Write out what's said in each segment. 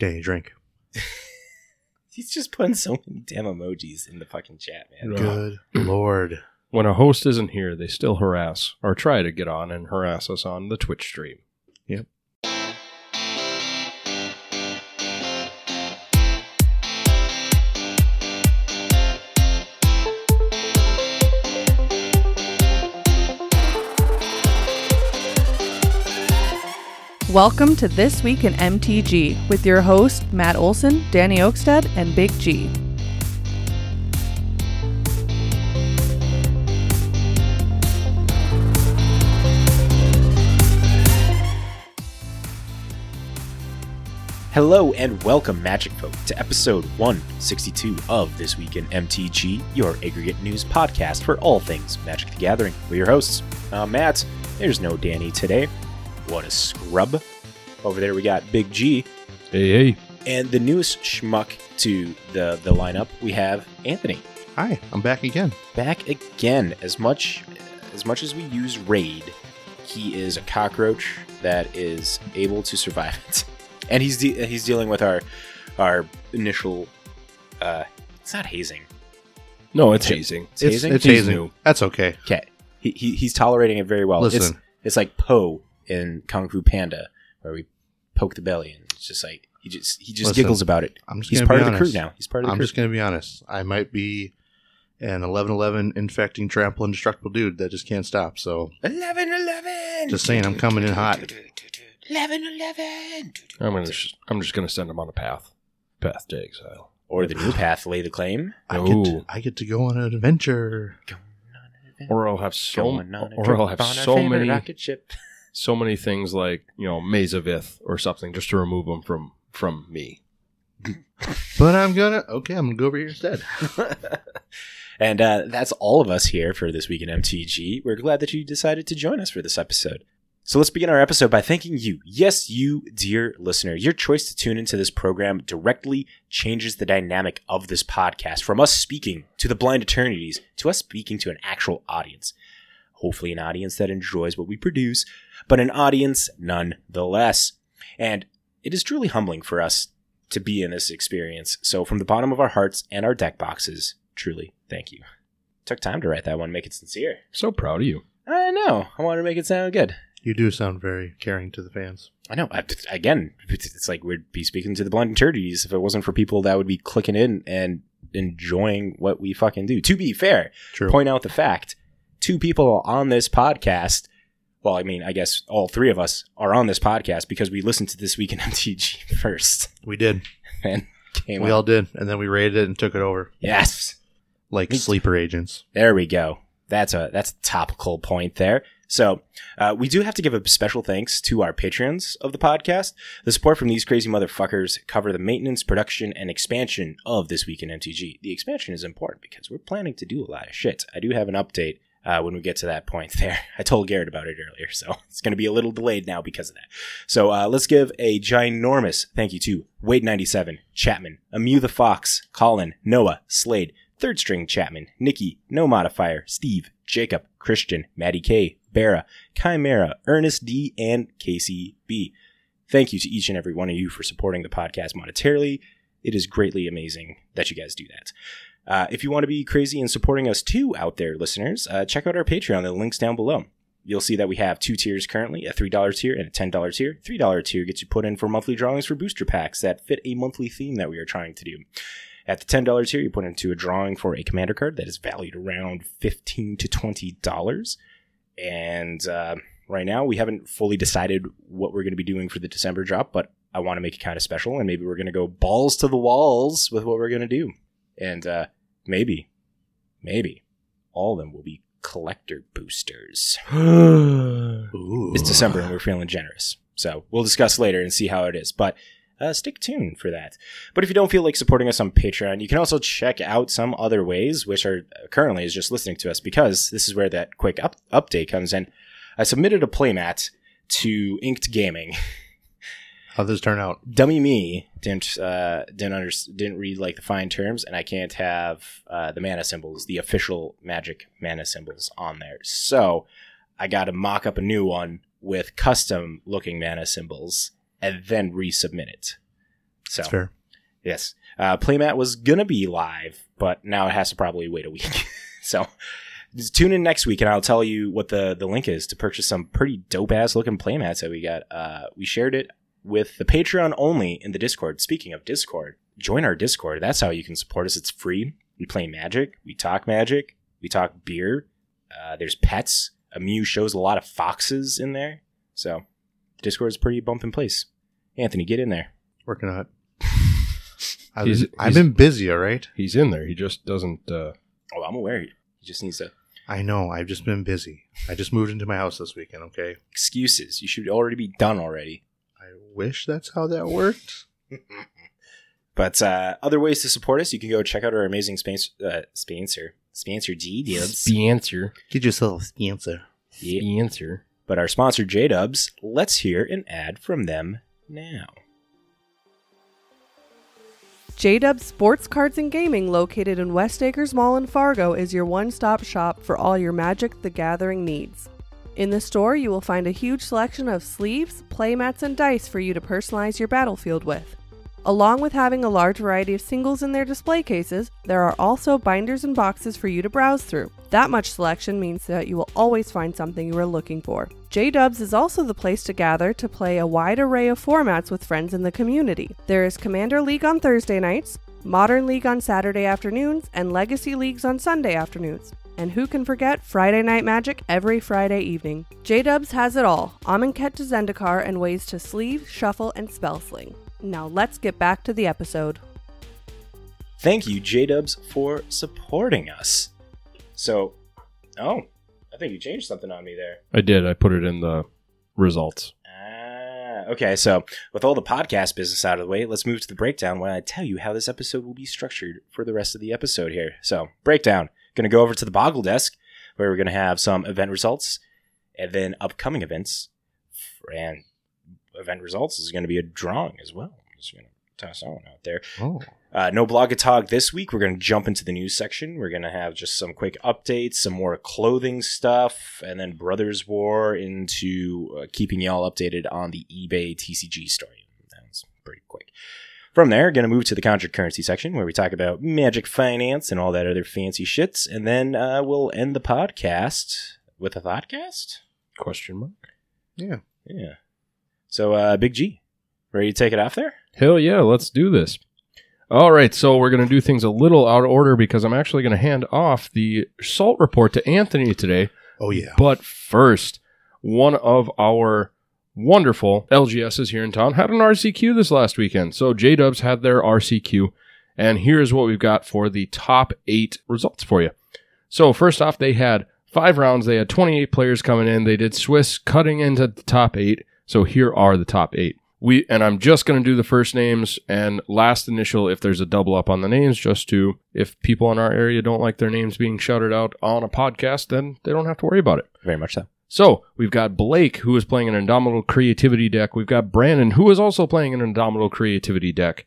Danny, drink. He's just putting so many damn emojis in the fucking chat, man. Good lord. When a host isn't here, they still harass or try to get on and harass us on the Twitch stream. Yep. Welcome to This Week in MTG with your host, Matt Olson, Danny Oakstead, and Big G. Hello and welcome, Magic Folk, to episode 162 of This Week in MTG, your aggregate news podcast for all things Magic the Gathering. We're your hosts. I'm Matt. There's no Danny today. What a scrub. Over there we got Big G. Hey, hey. And the newest schmuck to the, the lineup, we have Anthony. Hi, I'm back again. Back again. As much as much as we use Raid, he is a cockroach that is able to survive it. And he's de- he's dealing with our our initial uh it's not hazing. No, it's Shit. hazing. It's hazing? It's He's hazing. new. That's okay. Okay. He, he he's tolerating it very well. It's Listen. it's like Poe in Kung Fu Panda where we poke the belly and it's just like he just he just Listen, giggles about it. I'm just He's part be of the crew now. He's part of the I'm crew. just gonna be honest. I might be an 11-11 infecting, trample, indestructible dude that just can't stop. So 11 11. Just saying, I'm coming in hot. 11 11. I'm gonna. Just, I'm just gonna send him on a path. Path to exile. Or the new path, lay the claim. I get to, I get to go on an adventure. Or I'll have so. Going on a Or trip I'll have on our so favorite many. rocket ship. So many things like you know Maze of Ith or something just to remove them from from me. But I'm gonna okay. I'm gonna go over here instead. and uh, that's all of us here for this week in MTG. We're glad that you decided to join us for this episode. So let's begin our episode by thanking you. Yes, you, dear listener. Your choice to tune into this program directly changes the dynamic of this podcast from us speaking to the blind eternities to us speaking to an actual audience. Hopefully, an audience that enjoys what we produce, but an audience nonetheless. And it is truly humbling for us to be in this experience. So, from the bottom of our hearts and our deck boxes, truly thank you. Took time to write that one, make it sincere. So proud of you. I know. I wanted to make it sound good. You do sound very caring to the fans. I know. I, again, it's like we'd be speaking to the blind eternities if it wasn't for people that would be clicking in and enjoying what we fucking do. To be fair, True. point out the fact two people on this podcast. Well, I mean, I guess all three of us are on this podcast because we listened to this week in MTG first We did. and came We up. all did, and then we rated it and took it over yes. like sleeper agents. There we go. That's a that's a topical point there. So uh, we do have to give a special thanks to our patrons of the podcast. The support from these crazy motherfuckers cover the maintenance, production, and expansion of this week in MTG. The expansion is important because we're planning to do a lot of shit. I do have an update uh, when we get to that point there. I told Garrett about it earlier, so it's going to be a little delayed now because of that. So uh, let's give a ginormous thank you to Wade97, Chapman, Amu the Fox, Colin, Noah, Slade, Third String Chapman, Nikki, No Modifier, Steve, Jacob, Christian, Maddie K, Bera, Chimera, Ernest D, and Casey B. Thank you to each and every one of you for supporting the podcast monetarily. It is greatly amazing that you guys do that. Uh, if you want to be crazy and supporting us too out there, listeners, uh, check out our Patreon. The link's down below. You'll see that we have two tiers currently a $3 tier and a $10 tier. $3 tier gets you put in for monthly drawings for booster packs that fit a monthly theme that we are trying to do. At the $10 tier, you put into a drawing for a commander card that is valued around 15 to $20. And uh, right now, we haven't fully decided what we're going to be doing for the December drop, but I want to make it kind of special, and maybe we're going to go balls to the walls with what we're going to do. And uh, maybe, maybe all of them will be collector boosters. Ooh. It's December and we're feeling generous. So we'll discuss later and see how it is. But uh, stick tuned for that. But if you don't feel like supporting us on Patreon, you can also check out some other ways, which are uh, currently is just listening to us because this is where that quick up- update comes in. I submitted a playmat to Inked Gaming. How'd this turn out? Dummy me didn't uh, didn't under- didn't read like the fine terms, and I can't have uh, the mana symbols, the official Magic mana symbols, on there. So I got to mock up a new one with custom looking mana symbols, and then resubmit it. So That's fair. yes, uh, Playmat was gonna be live, but now it has to probably wait a week. so just tune in next week, and I'll tell you what the the link is to purchase some pretty dope ass looking playmats that we got. Uh, we shared it with the Patreon only in the Discord. Speaking of Discord, join our Discord. That's how you can support us. It's free. We play Magic. We talk Magic. We talk beer. Uh, there's pets. Amu shows a lot of foxes in there. So the Discord is a pretty bumping place. Anthony, get in there. Working on it. I've, He's- been, I've he's- been busy, all right? He's in there. He just doesn't. Uh, Oh, I'm aware. He just needs to I know. I've just been busy. I just moved into my house this weekend, okay? excuses. You should already be done already. I wish that's how that worked. But uh, other ways to support us, you can go check out our amazing Spencer, uh, Spencer, Spencer G deals. Spencer. Get yourself a sponsor. Yeah. Spencer. But our sponsor, J Dubs, let's hear an ad from them now. JDub Sports Cards and Gaming, located in West Acres Mall in Fargo, is your one stop shop for all your Magic the Gathering needs. In the store, you will find a huge selection of sleeves, playmats, and dice for you to personalize your battlefield with. Along with having a large variety of singles in their display cases, there are also binders and boxes for you to browse through. That much selection means that you will always find something you are looking for. J Dubs is also the place to gather to play a wide array of formats with friends in the community. There is Commander League on Thursday nights, Modern League on Saturday afternoons, and Legacy Leagues on Sunday afternoons. And who can forget Friday Night Magic every Friday evening? J Dubs has it all Amonkhet to Zendikar and ways to sleeve, shuffle, and spell sling. Now let's get back to the episode. Thank you, J Dubs, for supporting us. So, oh, I think you changed something on me there. I did. I put it in the results. Ah, okay. So, with all the podcast business out of the way, let's move to the breakdown when I tell you how this episode will be structured for the rest of the episode here. So, breakdown. Going to go over to the Boggle desk where we're going to have some event results and then upcoming events. And event results is going to be a drawing as well. I'm just going to toss that one out there. Oh. Uh, no blog a talk this week. We're going to jump into the news section. We're going to have just some quick updates, some more clothing stuff, and then Brothers War into uh, keeping y'all updated on the eBay TCG story. That was pretty quick. From there, going to move to the contra currency section where we talk about magic finance and all that other fancy shits, and then uh, we'll end the podcast with a thoughtcast. Question mark. Yeah. Yeah. So, uh, Big G, ready to take it off there? Hell yeah, let's do this. All right, so we're going to do things a little out of order because I'm actually going to hand off the salt report to Anthony today. Oh, yeah. But first, one of our wonderful LGSs here in town had an RCQ this last weekend. So J Dubs had their RCQ, and here's what we've got for the top eight results for you. So first off, they had five rounds. They had 28 players coming in. They did Swiss cutting into the top eight. So here are the top eight. We and I'm just going to do the first names and last initial if there's a double up on the names, just to if people in our area don't like their names being shouted out on a podcast, then they don't have to worry about it. Very much so. So we've got Blake, who is playing an Indomitable Creativity deck. We've got Brandon, who is also playing an Indomitable Creativity deck.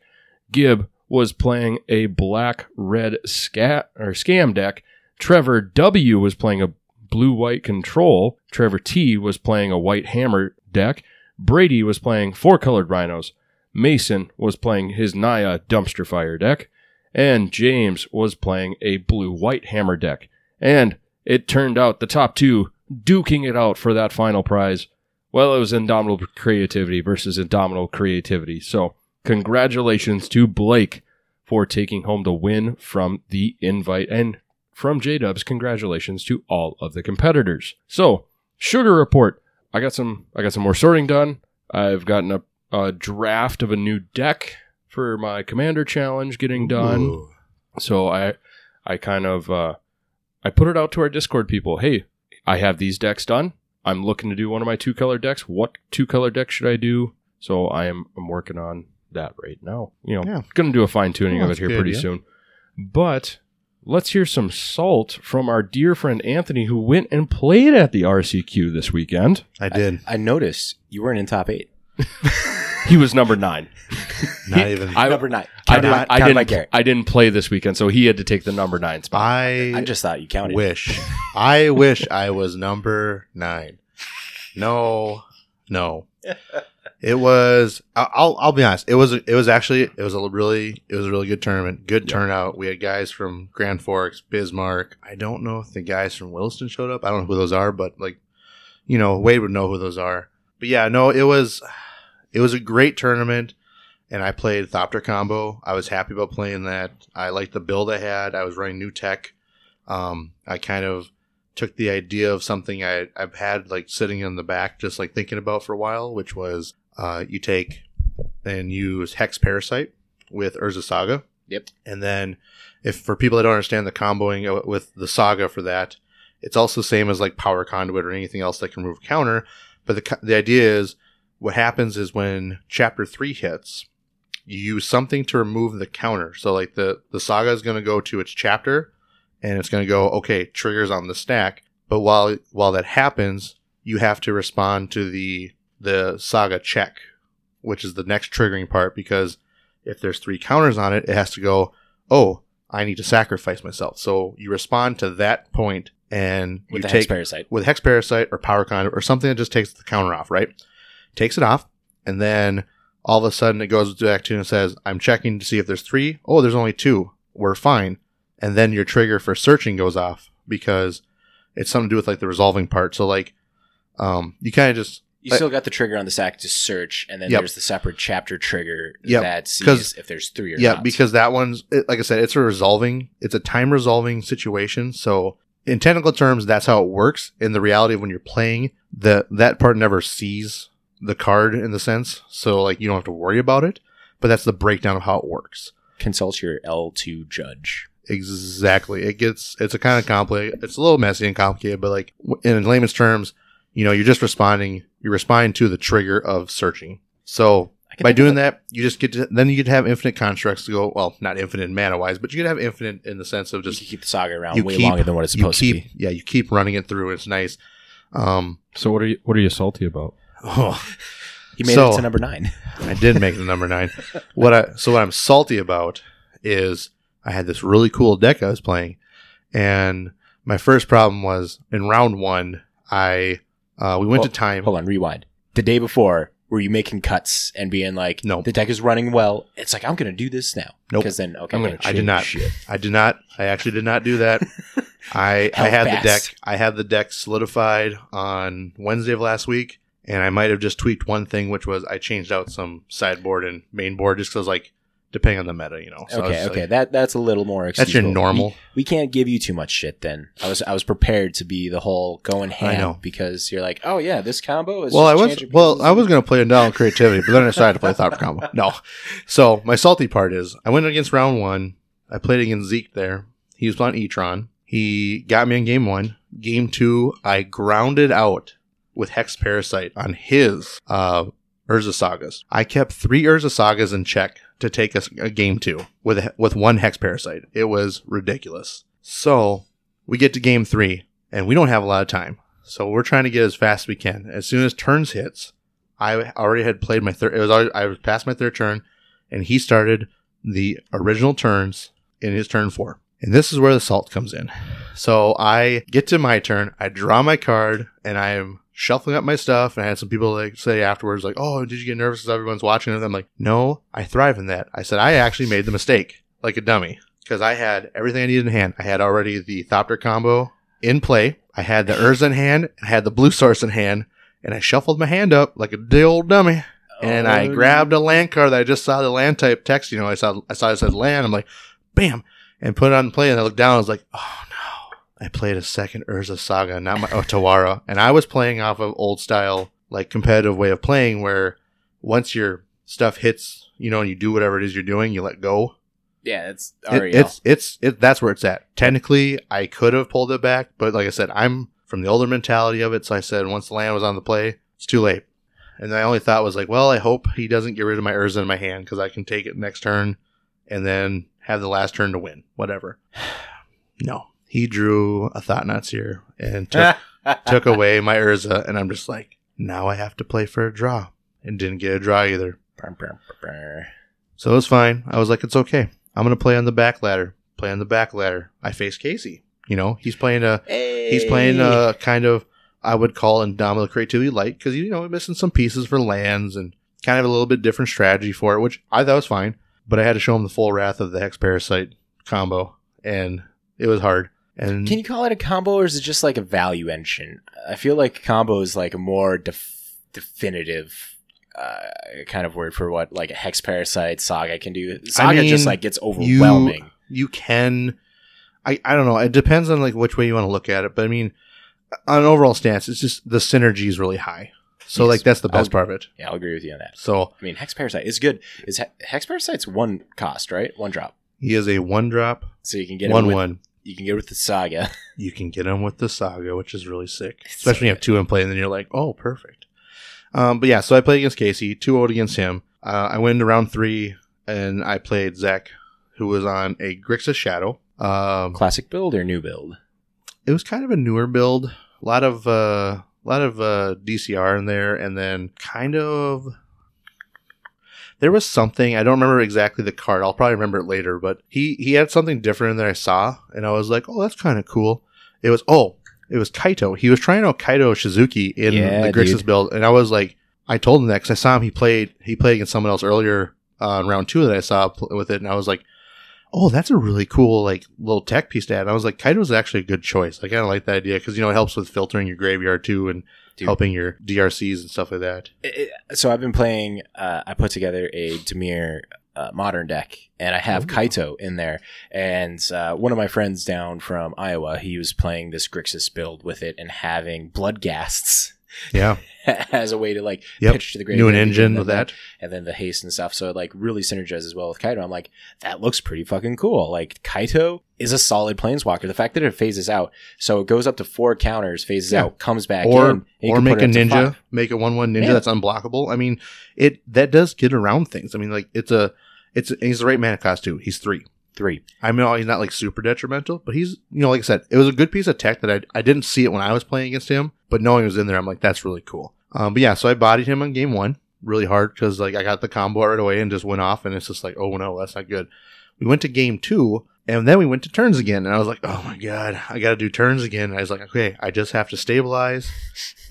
Gib was playing a black red scat or scam deck. Trevor W was playing a blue white control. Trevor T was playing a white hammer deck. Brady was playing four colored rhinos. Mason was playing his Naya dumpster fire deck. And James was playing a blue white hammer deck. And it turned out the top two duking it out for that final prize. Well, it was Indomitable Creativity versus Indomitable Creativity. So, congratulations to Blake for taking home the win from the invite. And from J Dubs, congratulations to all of the competitors. So, sugar report. I got some I got some more sorting done. I've gotten a, a draft of a new deck for my commander challenge getting done. Ooh. So I I kind of uh, I put it out to our Discord people. Hey, I have these decks done. I'm looking to do one of my two color decks. What two color deck should I do? So I am I'm working on that right now. You know, Yeah. gonna do a fine tuning Oh, of it here good, pretty yeah. soon. But let's hear some salt from our dear friend Anthony, who went and played at the RCQ this weekend. I did. I noticed you weren't in top eight. He was number nine. Not even. I- Number nine. I, Counted did, by- I counted by didn't. Garrett. I didn't play this weekend, so he had to take the number nine spot. I, I just thought you counted. wish. I wish I was number nine. No, no. It was. I- I'll I'll be honest. It was it was actually it was a really it was a really good tournament. Good turnout. We had guys from Grand Forks, Bismarck. I don't know if the guys from Williston showed up. I don't know who those are, but like, you know, Wade would know who those are. But yeah, no, it was it was a great tournament, and I played Thopter combo. I was happy about playing that. I liked the build I had. I was running new tech. Um, I kind of took the idea of something I, I've had like sitting in the back, just like thinking about for a while, which was uh, you take and use Hex Parasite with Urza Saga. Yep. And then, if for people that don't understand the comboing uh, with the Saga for that, it's also the same as like Power Conduit or anything else that can remove counter. But the the idea is what happens is when Chapter Three hits, you use something to remove the counter. So like the the Saga is going to go to its chapter, and it's going to go okay triggers on the stack. But while while that happens, you have to respond to the the saga check, which is the next triggering part because if there's three counters on it, it has to go, oh, I need to sacrifice myself. So you respond to that point and with you take Hex Parasite. with Hex Parasite or Power Conduit or something that just takes the counter off, right? Takes it off, and then all of a sudden it goes back to and says, I'm checking to see if there's three. Oh, there's only two. We're fine. And then your trigger for searching goes off because it's something to do with like the resolving part. So like um you kind of just You still got the trigger on the sack to search, and then Yep. there's the separate chapter trigger Yep, that sees if there's three or not. yeah not. because that one's it, like i said it's a resolving it's a time resolving situation so in technical terms that's how it works in the reality of when you're playing the that part never sees the card in the sense so like you don't have to worry about it but that's the breakdown of how it works consult your L2 judge. exactly it gets it's a kind of complicated it's a little messy and complicated but like in layman's terms you know you're just responding you're responding to the trigger of searching so by doing that, you just get to then you get to have infinite constructs to go. Well, not infinite mana wise, but you can have infinite in the sense of it. you just keep the saga around you way keep- longer than what it's supposed keep to be. yeah you keep running it through. It's nice. Um, So what are you what are you salty about? Oh, He made So- it to number nine. I did make the number nine. What I so what I'm salty about is I had this really cool deck I was playing, and my first problem was in round one. I uh, we went Well, to time. Hold on, rewind. The day before, were you making cuts and being like, No. the deck is running well? It's like I'm going to do this now. Nope. Because then, okay, I'm gonna I did not. Shit. I did not. I actually did not do that. I I had fast. the deck. I had the deck solidified on Wednesday of last week, and I might have just tweaked one thing, which was I changed out some sideboard and mainboard just because, like, depending on the meta, you know. So okay, okay, like, that that's a little more. that's your normal. We, we can't give you too much shit. Then I was I was prepared to be the whole going ham because you're like, oh yeah, this combo is. well, I was well. I was gonna play a down creativity, but then I decided to play Thopter combo. No, so my salty part is I went against round one. I played against Zeke there. He was playing E-Tron. He got me in game one. Game two, I grounded out with Hex Parasite on his uh, Urza Sagas. I kept three Urza Sagas in check to take us a game two with with one Hex Parasite. It was ridiculous. So we get to game three, and we don't have a lot of time. So we're trying to get as fast as we can. As soon as turns hits, I already had played my third. It was already, I was past my third turn, and he started the original turns in his turn four. And this is where the salt comes in. So I get to my turn, I draw my card, and I am shuffling up my stuff. And I had some people like say afterwards, like, "Oh, did you get nervous because everyone's watching?" And I'm like, "No, I thrive in that." I said I actually made the mistake, like a dummy, because I had everything I needed in hand. I had already the Thopter combo in play. I had the Urza in hand. I had the blue source in hand, and I shuffled my hand up like a old dummy. And I Oh, grabbed a land card that I just saw the land type text. You know, I saw I saw it said land. I'm like, bam, and put it on play. And I looked down. I was like, oh no, I played a second Urza Saga, not my Otawara, And I was playing off of old style, like competitive way of playing, where once your stuff hits, you know, and you do whatever it is you're doing, you let go. Yeah, it's It- it's it's it, that's where it's at. Technically, I could have pulled it back, but like I said, I'm from the older mentality of it. So I said once the land was on the play, it's too late. And my only thought was like, well, I hope he doesn't get rid of my Urza in my hand because I can take it next turn and then have the last turn to win. Whatever. No, he drew a Thought-Knot Seer and took took away my Urza, and I'm just like, now I have to play for a draw, and didn't get a draw either. So it was fine. I was like, it's okay. I'm gonna play on the back ladder. Play on the back ladder. I face Casey. You know, he's playing a he's playing a kind of I would call Indomitable Creativity light because you know missing some pieces for lands and kind of a little bit different strategy for it, which I thought was fine. But I had to show him the full wrath of the Hex Parasite combo, and it was hard. And Can you call it a combo or is it just like a value engine? I feel like combo is like a more def- definitive uh, kind of word for what like a hex parasite saga can do. Saga mean, just like gets overwhelming. you can I, I don't know it depends on like which way you want to look at it but i mean on an overall stance it's just the synergy is really high so Yes. like that's the best I'll- part of it yeah, I'll agree with you on that. so I mean, hex parasite is good. Is he- hex parasite's one cost, right? One drop. he is a one drop So you can get one him with, one You can get with the saga. you can get him with the saga which is really sick especially when you have two in play and then you're like oh perfect um, but yeah so i played against casey 2-0 against him uh, i went to round three and i played zach who was on a grixis shadow um, Classic build or new build? it was kind of a newer build. A lot of uh, a lot of uh, DCR in there, and then kind of there was something I don't remember exactly the card. I'll probably remember it later, but he he had something different there I saw, and I was like, oh, that's kind of cool. It was oh, it was Kaito. He was trying out Kaito Shizuki in Yeah, the Grixis dude. build, and I was like, I told him that because I saw him. He played he played against someone else earlier uh, in round two that I saw pl- with it, and I was like oh, that's a really cool like little tech piece to add. And I was like, Kaito's actually a good choice. I kind of like that idea because you know it helps with filtering your graveyard too and Dude. helping your DRCs and stuff like that. It- it- so I've been playing. Uh, I put together a Dimir uh, modern deck, and I have Ooh. Kaito in there. And uh, one of my friends down from Iowa, he was playing this Grixis build with it and having Bloodghasts Yeah, as a way to like Yep. pitch to the graveyard. new an engine with that. and then the haste and stuff. So it like really synergizes well with Kaito. I'm like, that looks pretty fucking cool. Like Kaito is a solid planeswalker. The fact that it phases out, so it goes up to four counters, phases Yeah. out, comes back Or in, and you or make a it up to ninja, make a one one ninja Yeah. that's unblockable. I mean, it that does get around things. I mean, like it's a it's he's the right mana cost too. He's three. three. I mean, he's not like super detrimental, but he's you know, like I said, it was a good piece of tech that I I didn't see it when I was playing against him, but knowing it was in there, I'm like, that's really cool. Um, but yeah, so I bodied him on game one really hard because like I got the combo right away and just went off, and it's just like, oh no, that's not good. We went to game two, and then we went to turns again, and I was like, oh my god, I got to do turns again. And I was like, okay, I just have to stabilize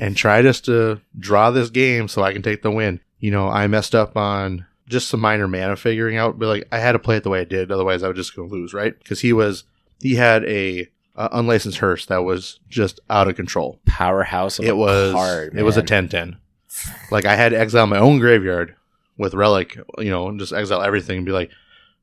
and try just to draw this game so I can take the win. You know, I messed up on just some minor mana figuring out, but like I had to play it the way I did, otherwise I was just to lose, right? Because he was he had a uh, unlicensed hearse that was just out of control. Powerhouse of It was card, it was a man. 10-10. Like I had to exile my own graveyard with relic, you know, and just exile everything and be like,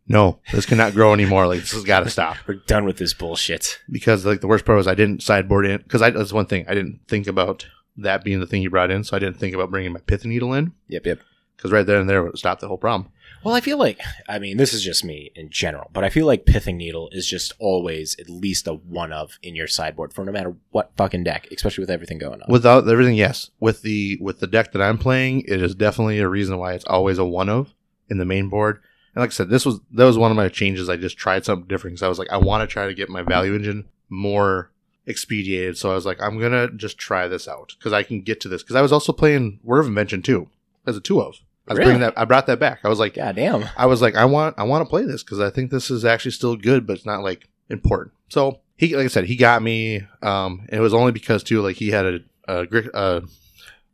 no, this cannot grow anymore. Like this has got to stop We're done with this bullshit. because like the worst part was I didn't sideboard in because that's one thing I didn't think about that being the thing you brought in, so I didn't think about bringing my pith needle in Yep, yep. because right there and there would stop the whole problem. Well, I feel like, I mean, this is just me in general, but I feel like Pithing Needle is just always at least a one of in your sideboard for no matter what fucking deck, especially with everything going on. Without everything, yes. With the with the deck that I'm playing, it is definitely a reason why it's always a one of in the main board. And like I said, this was that was one of my changes. I just tried something different because I was like, I want to try to get my value engine more expedited. So I was like, I'm gonna just try this out because I can get to this. Because I was also playing Whir of Invention too as a two of. I was Really? bringing that. I brought that back. I was like, God damn. I was like, I want, I want to play this because I think this is actually still good, but it's not like important. So he, like I said, he got me. Um, and it was only because too, like he had a, a, a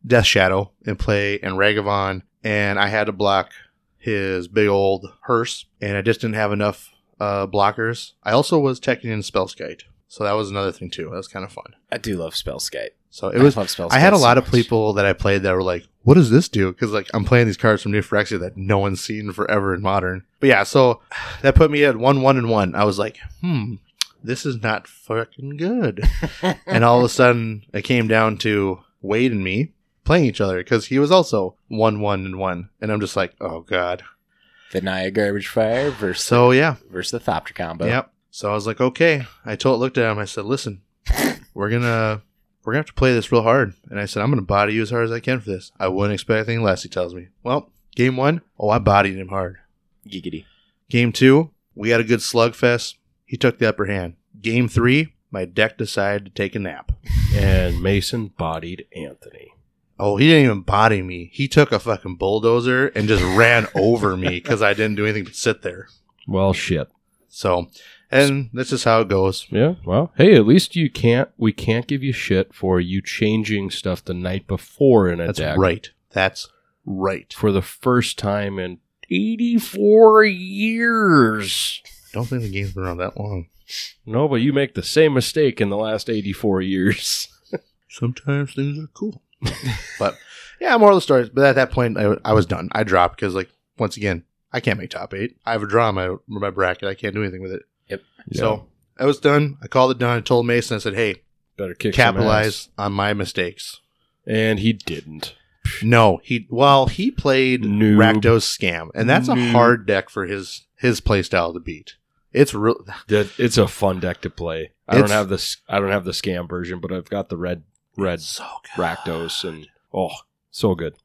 Death Shadow in play and Ragavan, and I had to block his big old hearse, and I just didn't have enough uh, blockers. I also was teching in Spellskite, so that was another thing too. That was kind of fun. I do love Spellskite. So it was I Spellskite I had a lot of much. people that I played that were like, "What does this do?" Because like I'm playing these cards from New Phyrexia that no one's seen forever in Modern. But yeah, so that put me at one, one, and one. I was like, "Hmm, this is not fucking good." and all of a sudden, it came down to Wade and me playing each other because he was also one, one, and one, and I'm just like, "Oh god." The Naya Garbage Fire versus, So yeah, versus the Thopter combo. Yep. So I was like, okay. I told, looked at him. I said, listen, we're gonna we're gonna have to play this real hard. And I said, I'm gonna body you as hard as I can for this. I wouldn't expect anything less. He tells me. Well, game one, oh, I bodied him hard. Giggity. Game two, we had a good slugfest. He took the upper hand. Game three, my deck decided to take a nap. And Mason bodied Anthony. Oh, he didn't even body me. He took a fucking bulldozer and just ran over me because I didn't do anything but sit there. Well, shit. So, and this is how it goes. Yeah. Well, hey, at least you can't. We can't give you shit for you changing stuff the night before in a That's deck. right. That's right. for the first time in 84 years. Don't think the game's been around that long. No, but you make the same mistake in the last 84 years. Sometimes things are cool. but yeah, moral of the story. But at that point, I, I was done. I dropped because, like, once again, I can't make top eight. I have a draw in my, my bracket. I can't do anything with it. So I was done. I called it done. I told Mason, I said, hey, better kick some ass. capitalize on my mistakes. And he didn't. No, he well he played Noob. Rakdos scam, and that's a hard deck for his his play style to beat. It's real. It's a fun deck to play. I It's- don't have this. I don't have the scam version, but I've got the red red so good. Rakdos and oh, so good.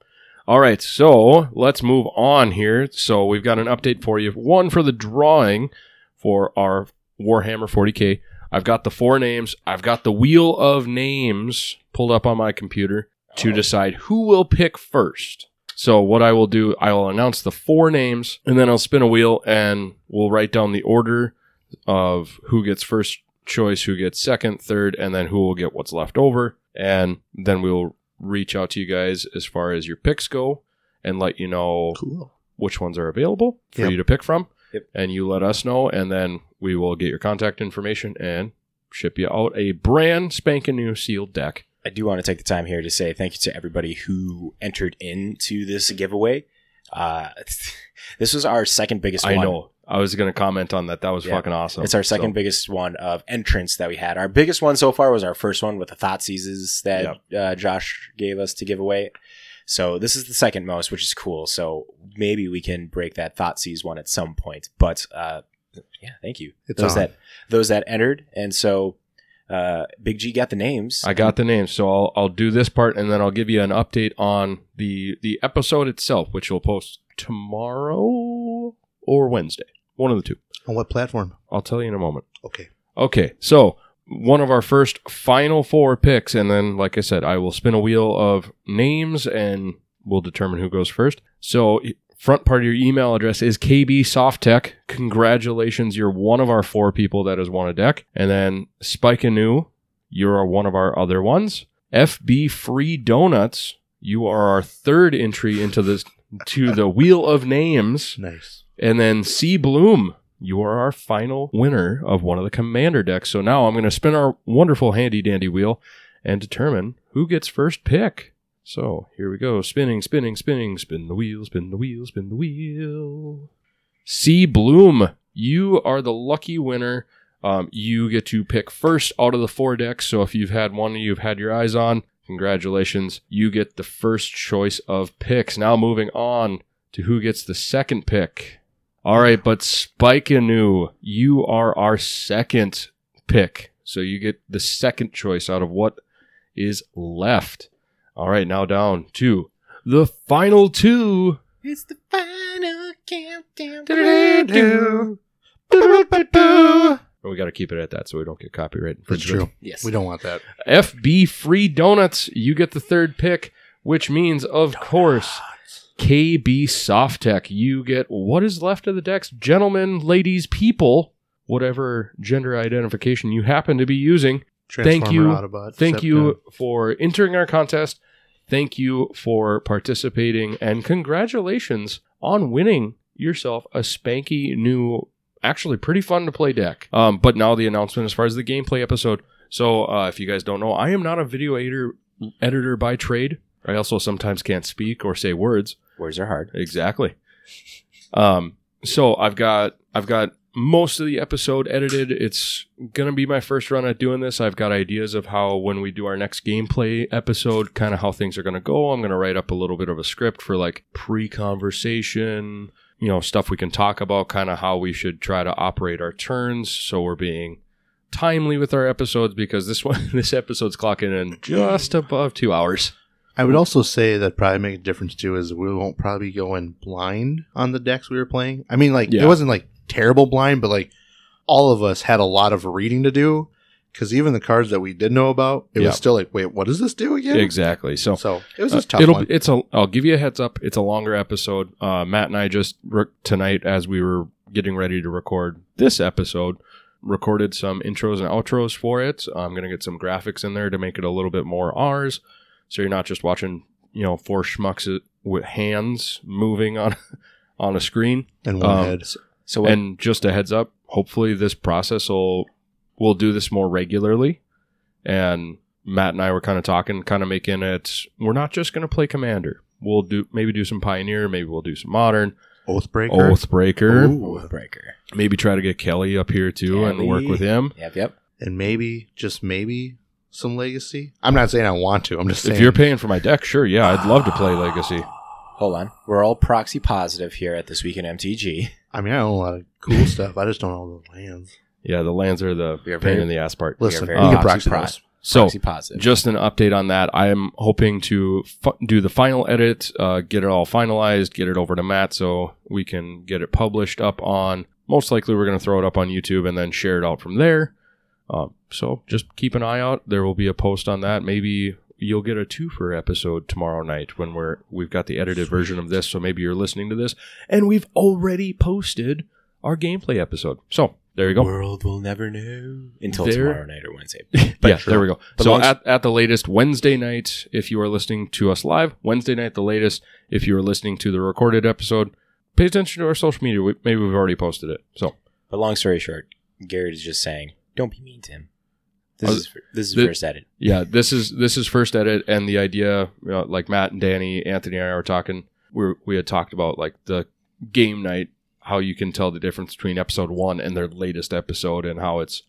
All right, so let's move on here. So we've got an update for you. One for the drawing for our Warhammer 40k. I've got the four names. I've got the wheel of names pulled up on my computer to decide who will pick first. So what I will do, I will announce the four names, and then I'll spin a wheel, and we'll write down the order of who gets first choice, who gets second, third, and then who will get what's left over. And then we'll reach out to you guys as far as your picks go and let you know Cool. which ones are available for Yep. you to pick from. Yep. And you let us know, and then we will get your contact information and ship you out a brand spanking new sealed deck. I do want to take the time here to say thank you to everybody who entered into this giveaway. Uh, this was our second biggest I one. know. I was going to comment on that. That was Yeah. fucking awesome. It's our second So, biggest one of entrance that we had. Our biggest one so far was our first one with the Thoughtseizes that uh, Josh gave us to give away. So this is the second most, which is cool. So maybe we can break that Thoughtseize one at some point. But uh, yeah, thank you. It's those on. that those that entered, and so uh, Big G got the names. I got the names, so I'll I'll do this part, and then I'll give you an update on the the episode itself, which we'll post tomorrow or Wednesday, one of the two. On what platform? I'll tell you in a moment. Okay. Okay, so one of our first final four picks, and then, like I said, I will spin a wheel of names and we'll determine who goes first. So, front part of your email address is KB Softtech. Congratulations, you're one of our four people that has won a deck. And then Spike Anew, you're one of our other ones. FB Free Donuts, you are our third entry into this to the wheel of names. Nice. And then C Bloom, you are our final winner of one of the commander decks. So now I'm going to spin our wonderful handy dandy wheel and determine who gets first pick. So here we go. Spinning, spinning, spinning. Spin the wheel, spin the wheel, spin the wheel. C Bloom, you are the lucky winner. Um, you get to pick first out of the four decks. So if you've had one you've had your eyes on, congratulations. You get the first choice of picks. Now moving on to who gets the second pick. All right, but Spike Anew, you are our second pick. So you get the second choice out of what is left. All right, now down to the final two. It's the final countdown. We got to keep it at that so we don't get copyright That's infringement. true. Yes. We don't want that. FB Free Donuts, you get the third pick, which means, of course, KB Softtech, you get what is left of the decks. Gentlemen, ladies, people, whatever gender identification you happen to be using, Thank you. Autobot, thank you for entering our contest. Thank you for participating, and congratulations on winning yourself a spanky new, actually pretty fun to play deck. Um, but now the announcement as far as the gameplay episode. So uh, if you guys don't know, I am not a video editor editor by trade. I also sometimes can't speak or say words. Words are hard. Exactly. Um, so I've got I've got most of the episode edited. It's gonna be my first run at doing this. I've got ideas of how when we do our next gameplay episode, kind of how things are gonna go. I'm gonna write up a little bit of a script for like pre-conversation, you know, stuff we can talk about, kind of how we should try to operate our turns, so we're being timely with our episodes because this one this episode's clocking in just above two hours. I would also say that probably make a difference too is we won't probably go in blind on the decks we were playing. I mean, like Yeah. it wasn't like terrible blind, but like all of us had a lot of reading to do because even the cards that we did know about, it Yeah. was still like, wait, what does this do again? Exactly. So So it was Uh, just tough. it'll one. It's a. I'll give you a heads up. It's a longer episode. Uh, Matt and I just re- tonight as we were getting ready to record this episode, recorded some intros and outros for it. I'm gonna get some graphics in there to make it a little bit more ours, so you're not just watching you know four schmucks with hands moving on on a screen. And one Um, head. So what, And just a heads up, hopefully this process will we'll do this more regularly. And Matt and I were kind of talking, kind of making it. We're not just going to play Commander. We'll do maybe do some Pioneer, maybe we'll do some Modern, Oathbreaker. Oathbreaker. Ooh. breaker. Maybe try to get Kelly up here too and work with him. Yep, yep. And maybe, just maybe, some legacy. I'm not saying I want to. I'm just saying. If you're paying for my deck, sure, yeah, I'd love to play Legacy. Hold on. We're all proxy positive here at this week in MTG. I mean, I own a lot of cool stuff. I just don't own the lands. Yeah, the lands are the We are pain very- in the ass part. Listen, very we can proxy proxy pro- those. So, proxy positive. just an update on that. I am hoping to fu- do the final edit, uh, get it all finalized, get it over to Matt so we can get it published up on. Most likely, we're going to throw it up on YouTube and then share it out from there. Um, so just keep an eye out. There will be a post on that. Maybe you'll get a twofer episode tomorrow night when we're we've got the edited version of this. So maybe you're listening to this and we've already posted our gameplay episode. So there you go. world will never know until There- tomorrow night or Wednesday. But yeah, sure. there we go. But so at, at the latest Wednesday night, if you are listening to us live, Wednesday night the latest. If you are listening to the recorded episode, pay attention to our social media. We, maybe we've already posted it. So But long story short, Garrett is just saying, "Don't be mean to him." This Oh, is this is the- first edit. yeah, this is this is first edit, and the idea, you know, like Matt and Danny, Anthony and I were talking. We we had talked about like the game night, how you can tell the difference between episode one and their latest episode, and how it's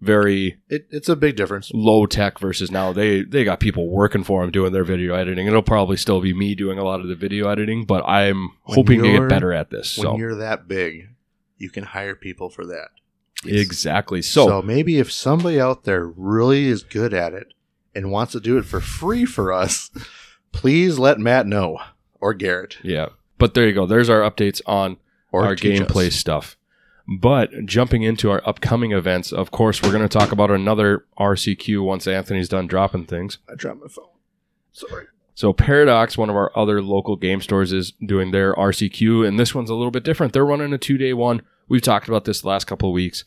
very It, it's a big difference. low tech versus now they they got people working for them doing their video editing. It'll probably still be me doing a lot of the video editing, but I'm When hoping to get better at this. When So you're that big, you can hire people for that. Exactly. So, So, maybe if somebody out there really is good at it and wants to do it for free for us, please let Matt know or Garrett yeah. But there you go. There's our updates on or our gameplay us. stuff. But jumping into our upcoming events, of course, we're going to talk about another RCQ once Anthony's done dropping things. I dropped my phone. Sorry. So Paradox, one of our other local game stores, is doing their RCQ, and this one's a little bit different. They're running a two-day one. We've talked about this the last couple of weeks.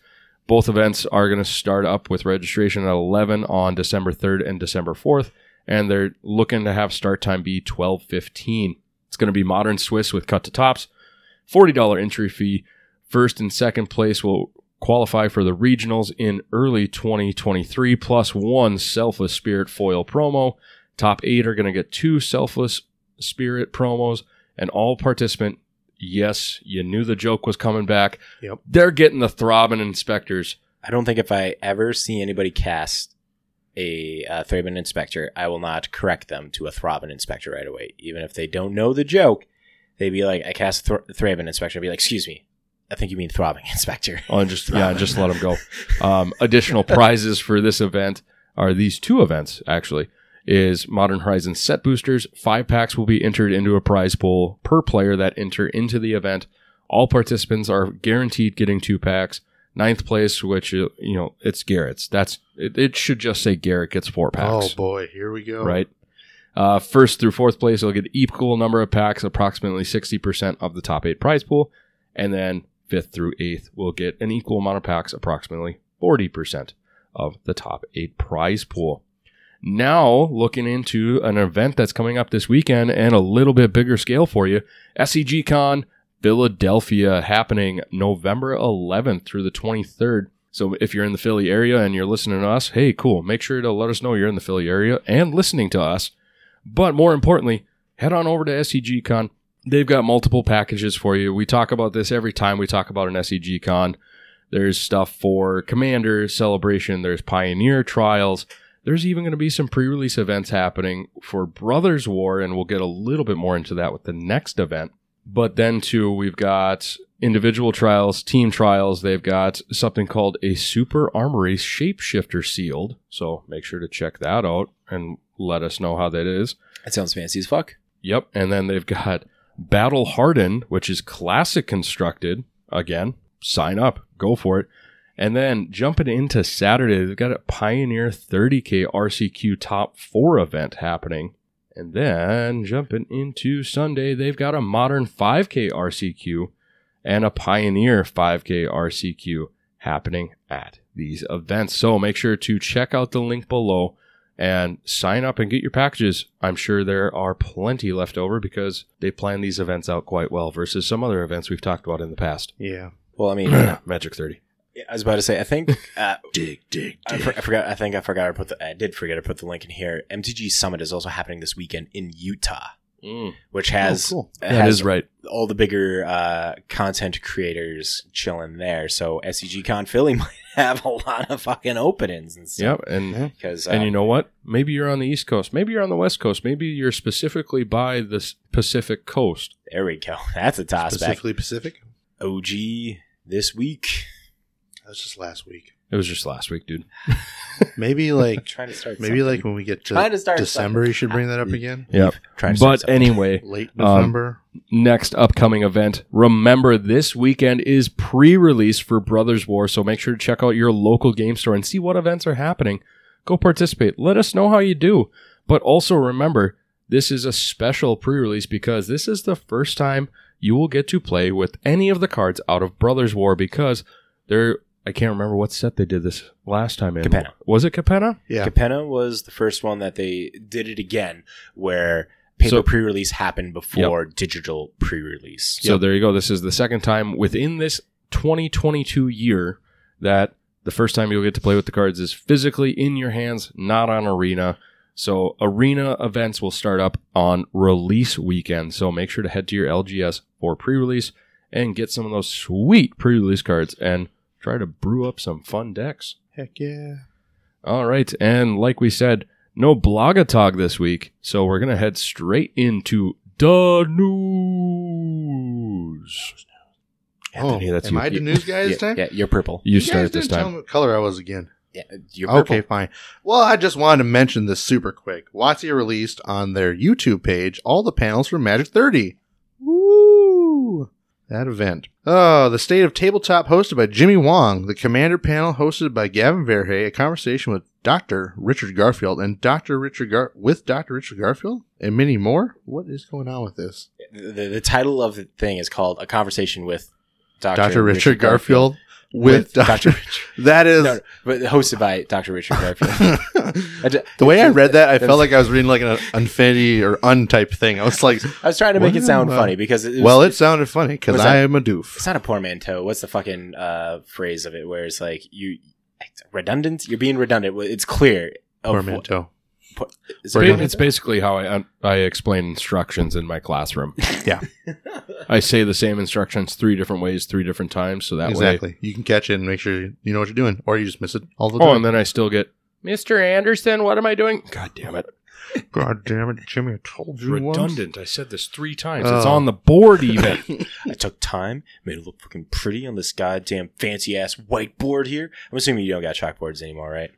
Both events are going to start up with registration at 11 on December 3rd and December 4th, and they're looking to have start time be 12:15. It's going to be modern Swiss with cut to tops, $40 entry fee. First and second place will qualify for the regionals in early 2023 plus one selfless spirit foil promo. Top eight are going to get two selfless spirit promos, and all participant. Yes, you knew the joke was coming back. Yep. They're getting the throbbing inspectors. I don't think if I ever see anybody cast a uh, Thraben Inspector, I will not correct them to a Thraben Inspector right away. Even if they don't know the joke, they'd be like, I cast Thr- Thraben Inspector. I'd be like, excuse me, I think you mean Throbbing Inspector. Oh, and just yeah, just let them go. Um, additional prizes for this event are these two events actually. Is Modern Horizon set boosters. Five packs will be entered into a prize pool per player that enter into the event. All participants are guaranteed getting two packs. Ninth place, which uh, you know, it's Garrett's. That's it, it. Should just say Garrett gets four packs. Oh boy, here we go. right? Uh, first through fourth place, will get equal number of packs, approximately 60% of the top eight prize pool. And then fifth through eighth will get an equal amount of packs, approximately 40% of the top eight prize pool. Now, looking into an event that's coming up this weekend and a little bit bigger scale for you SCG Con Philadelphia happening November 11th through the 23rd. So if you're in the Philly area and you're listening to us, hey, cool. Make sure to let us know you're in the Philly area and listening to us. But more importantly, head on over to SCG Con. They've got multiple packages for you. We talk about this every time we talk about an SCG Con. There's stuff for Commander Celebration, there's Pioneer Trials. There's even going to be some pre release events happening for Brothers War, and we'll get a little bit more into that with the next event. But then, too, we've got individual trials, team trials. They've got something called a Super Armory Shapeshifter sealed. So make sure to check that out and let us know how that is. That sounds fancy as fuck. Yep. And then they've got Battle Hardened, which is classic constructed. Again, sign up, go for it. And then jumping into Saturday, they've got a Pioneer 30K RCQ Top 4 event happening. And then jumping into Sunday, they've got a Modern 5K RCQ and a Pioneer 5K RCQ happening at these events. So make sure to check out the link below and sign up and get your packages. I'm sure there are plenty left over because they plan these events out quite well versus some other events we've talked about in the past. Yeah. Well, I mean, Magic 30. Was about to say, I think uh, Dig, dig, I, for, I forgot. I think I forgot to put the. I did forget to put the link in here. MTG Summit is also happening this weekend in Utah, which has Oh, cool. That has is right. all the bigger uh, content creators chilling there. So SCG Con Philly might have a lot of fucking openings and stuff. Yep. And Because uh, and you know what? Maybe you're on the East Coast. Maybe you're on the West Coast. Maybe you're specifically by the Pacific Coast. there we go. That's a toss back. Specifically Pacific. OG this week. That was just last week. It was just last week, dude. Maybe like trying to start. maybe like when we get Trying to to start December, you should bring that up again. Yep. Trying to start But something. anyway, Late Um, November. next upcoming event. Remember, this weekend is pre release for Brothers War, so make sure to check out your local game store and see what events are happening. Go participate. Let us know how you do. But also remember, this is a special pre release because this is the first time you will get to play with any of the cards out of Brothers War because they're. I can't remember what set they did this last time in. Capenna. Was it Capenna? yeah. Capenna was the first one that they did it again, where paper So- pre-release happened before digital pre-release. So there you go. This is the second time within this 2022 year that the first time you'll get to play with the cards is physically in your hands, not on arena. So arena events will start up on release weekend. So make sure to head to your LGS for pre-release and get some of those sweet pre-release cards and try to brew up some fun decks. Heck yeah. All right, and like we said, no blogatog this week, so we're gonna head straight into the news. Anthony, oh, that's am you. I the news guy this time? yeah, you're purple. You, guys start this didn't tell time. me what color I was again. Yeah, you're purple. Okay, fine. Well, I just wanted to mention this super quick. WotC released on their YouTube page all the panels for Magic 30. That event. Oh, the State of Tabletop hosted by Jimmy Wong. The Commander panel hosted by Gavin Verhey. A conversation with Dr. Richard Garfield and Dr. Richard Gar- with Dr. Richard Garfield and many more. What is going on with this? The, the title of the thing is called "A Conversation with Dr. Dr. Richard, Garfield, with, Dr. Richard. That is No, no, but hosted by Dr. Richard Garfield. I the way I read that. I felt like I was reading like an unfinity or untype thing. I was like, I was trying to make it sound Well, funny because it was, well, it sounded funny because I am a doof. it's not a portmanteau. What's the fucking uh, phrase of it where it's like you redundant? You're being redundant. It's clear. of what- Portmanteau. por- is it It's basically how I I explain instructions in my classroom. Yeah. I say the same instructions three different ways, three different times, so that way. exactly. You can catch it and make sure you know what you're doing, or you just miss it all the Oh, time. and then I still get Mr. Anderson. What am I doing? God damn it! God damn it, Jimmy! I told you once. Redundant. I said this three times. Oh. It's on the board even. I took time, made it look fucking pretty on this goddamn fancy ass whiteboard here. I'm assuming you don't got chalkboards anymore, right?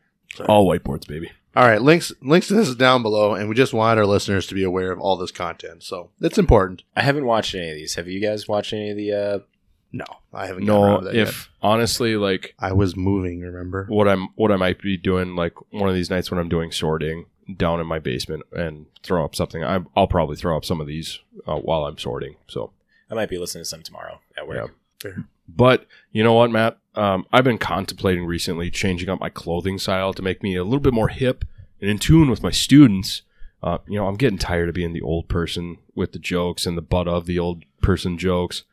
All whiteboards, baby. All right, links links to this is down below, and we just wanted our listeners to be aware of all this content, so it's important. I haven't watched any of these. Have you guys watched any of the? uh No, I haven't. No, around to yet. if honestly, like I was moving, remember? what I'm, what I might be doing, like one of these nights when I'm doing sorting down in my basement and throw up something, I, I'll probably throw up some of these uh, while I'm sorting. So, I might be listening to some tomorrow at work. but you know what, Matt? Um, I've been contemplating recently changing up my clothing style to make me a little bit more hip and in tune with my students. Uh, you know, I'm getting tired of being the old person with the jokes and the butt of the old person jokes.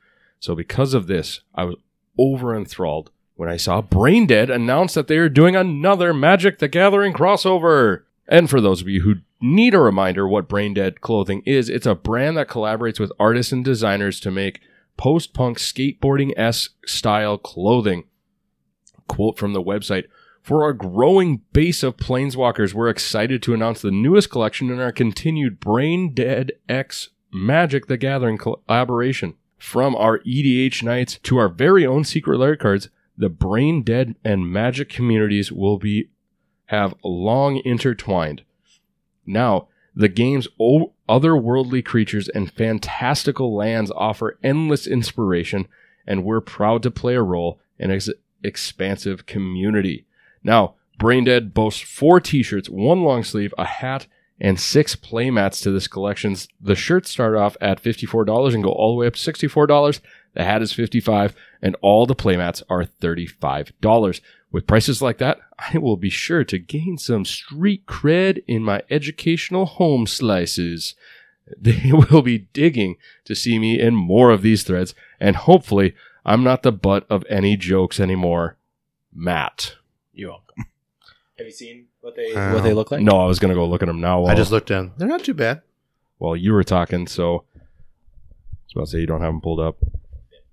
So because of this, I was over enthralled when I saw Brain Dead announce that they are doing another Magic the Gathering crossover. And for those of you who need a reminder what Brain Dead clothing is, it's a brand that collaborates with artists and designers to make post punk skateboarding esque style clothing. Quote from the website For our growing base of planeswalkers, we're excited to announce the newest collection in our continued Brain Dead X Magic the Gathering collaboration. From our EDH nights to our very own secret lair cards, the Brain Dead and Magic communities will be have long intertwined. Now, the game's o- otherworldly creatures and fantastical lands offer endless inspiration, and we're proud to play a role in its expansive community. Now, Braindead boasts four t-shirts, one long sleeve, a hat, and six playmats to this collection. The shirts start off at $54 and go all the way up to $64. The hat is 55 and all the playmats are $35. With prices like that, I will be sure to gain some street cred in my educational home slices. They will be digging to see me in more of these threads, and hopefully, I'm not the butt of any jokes anymore. Matt. You're welcome. Have you seen what they Uh, what they look like? No, I was going to go look at them now. I just looked in. They're not too bad. while you were talking, so I was about to say you don't have them pulled up.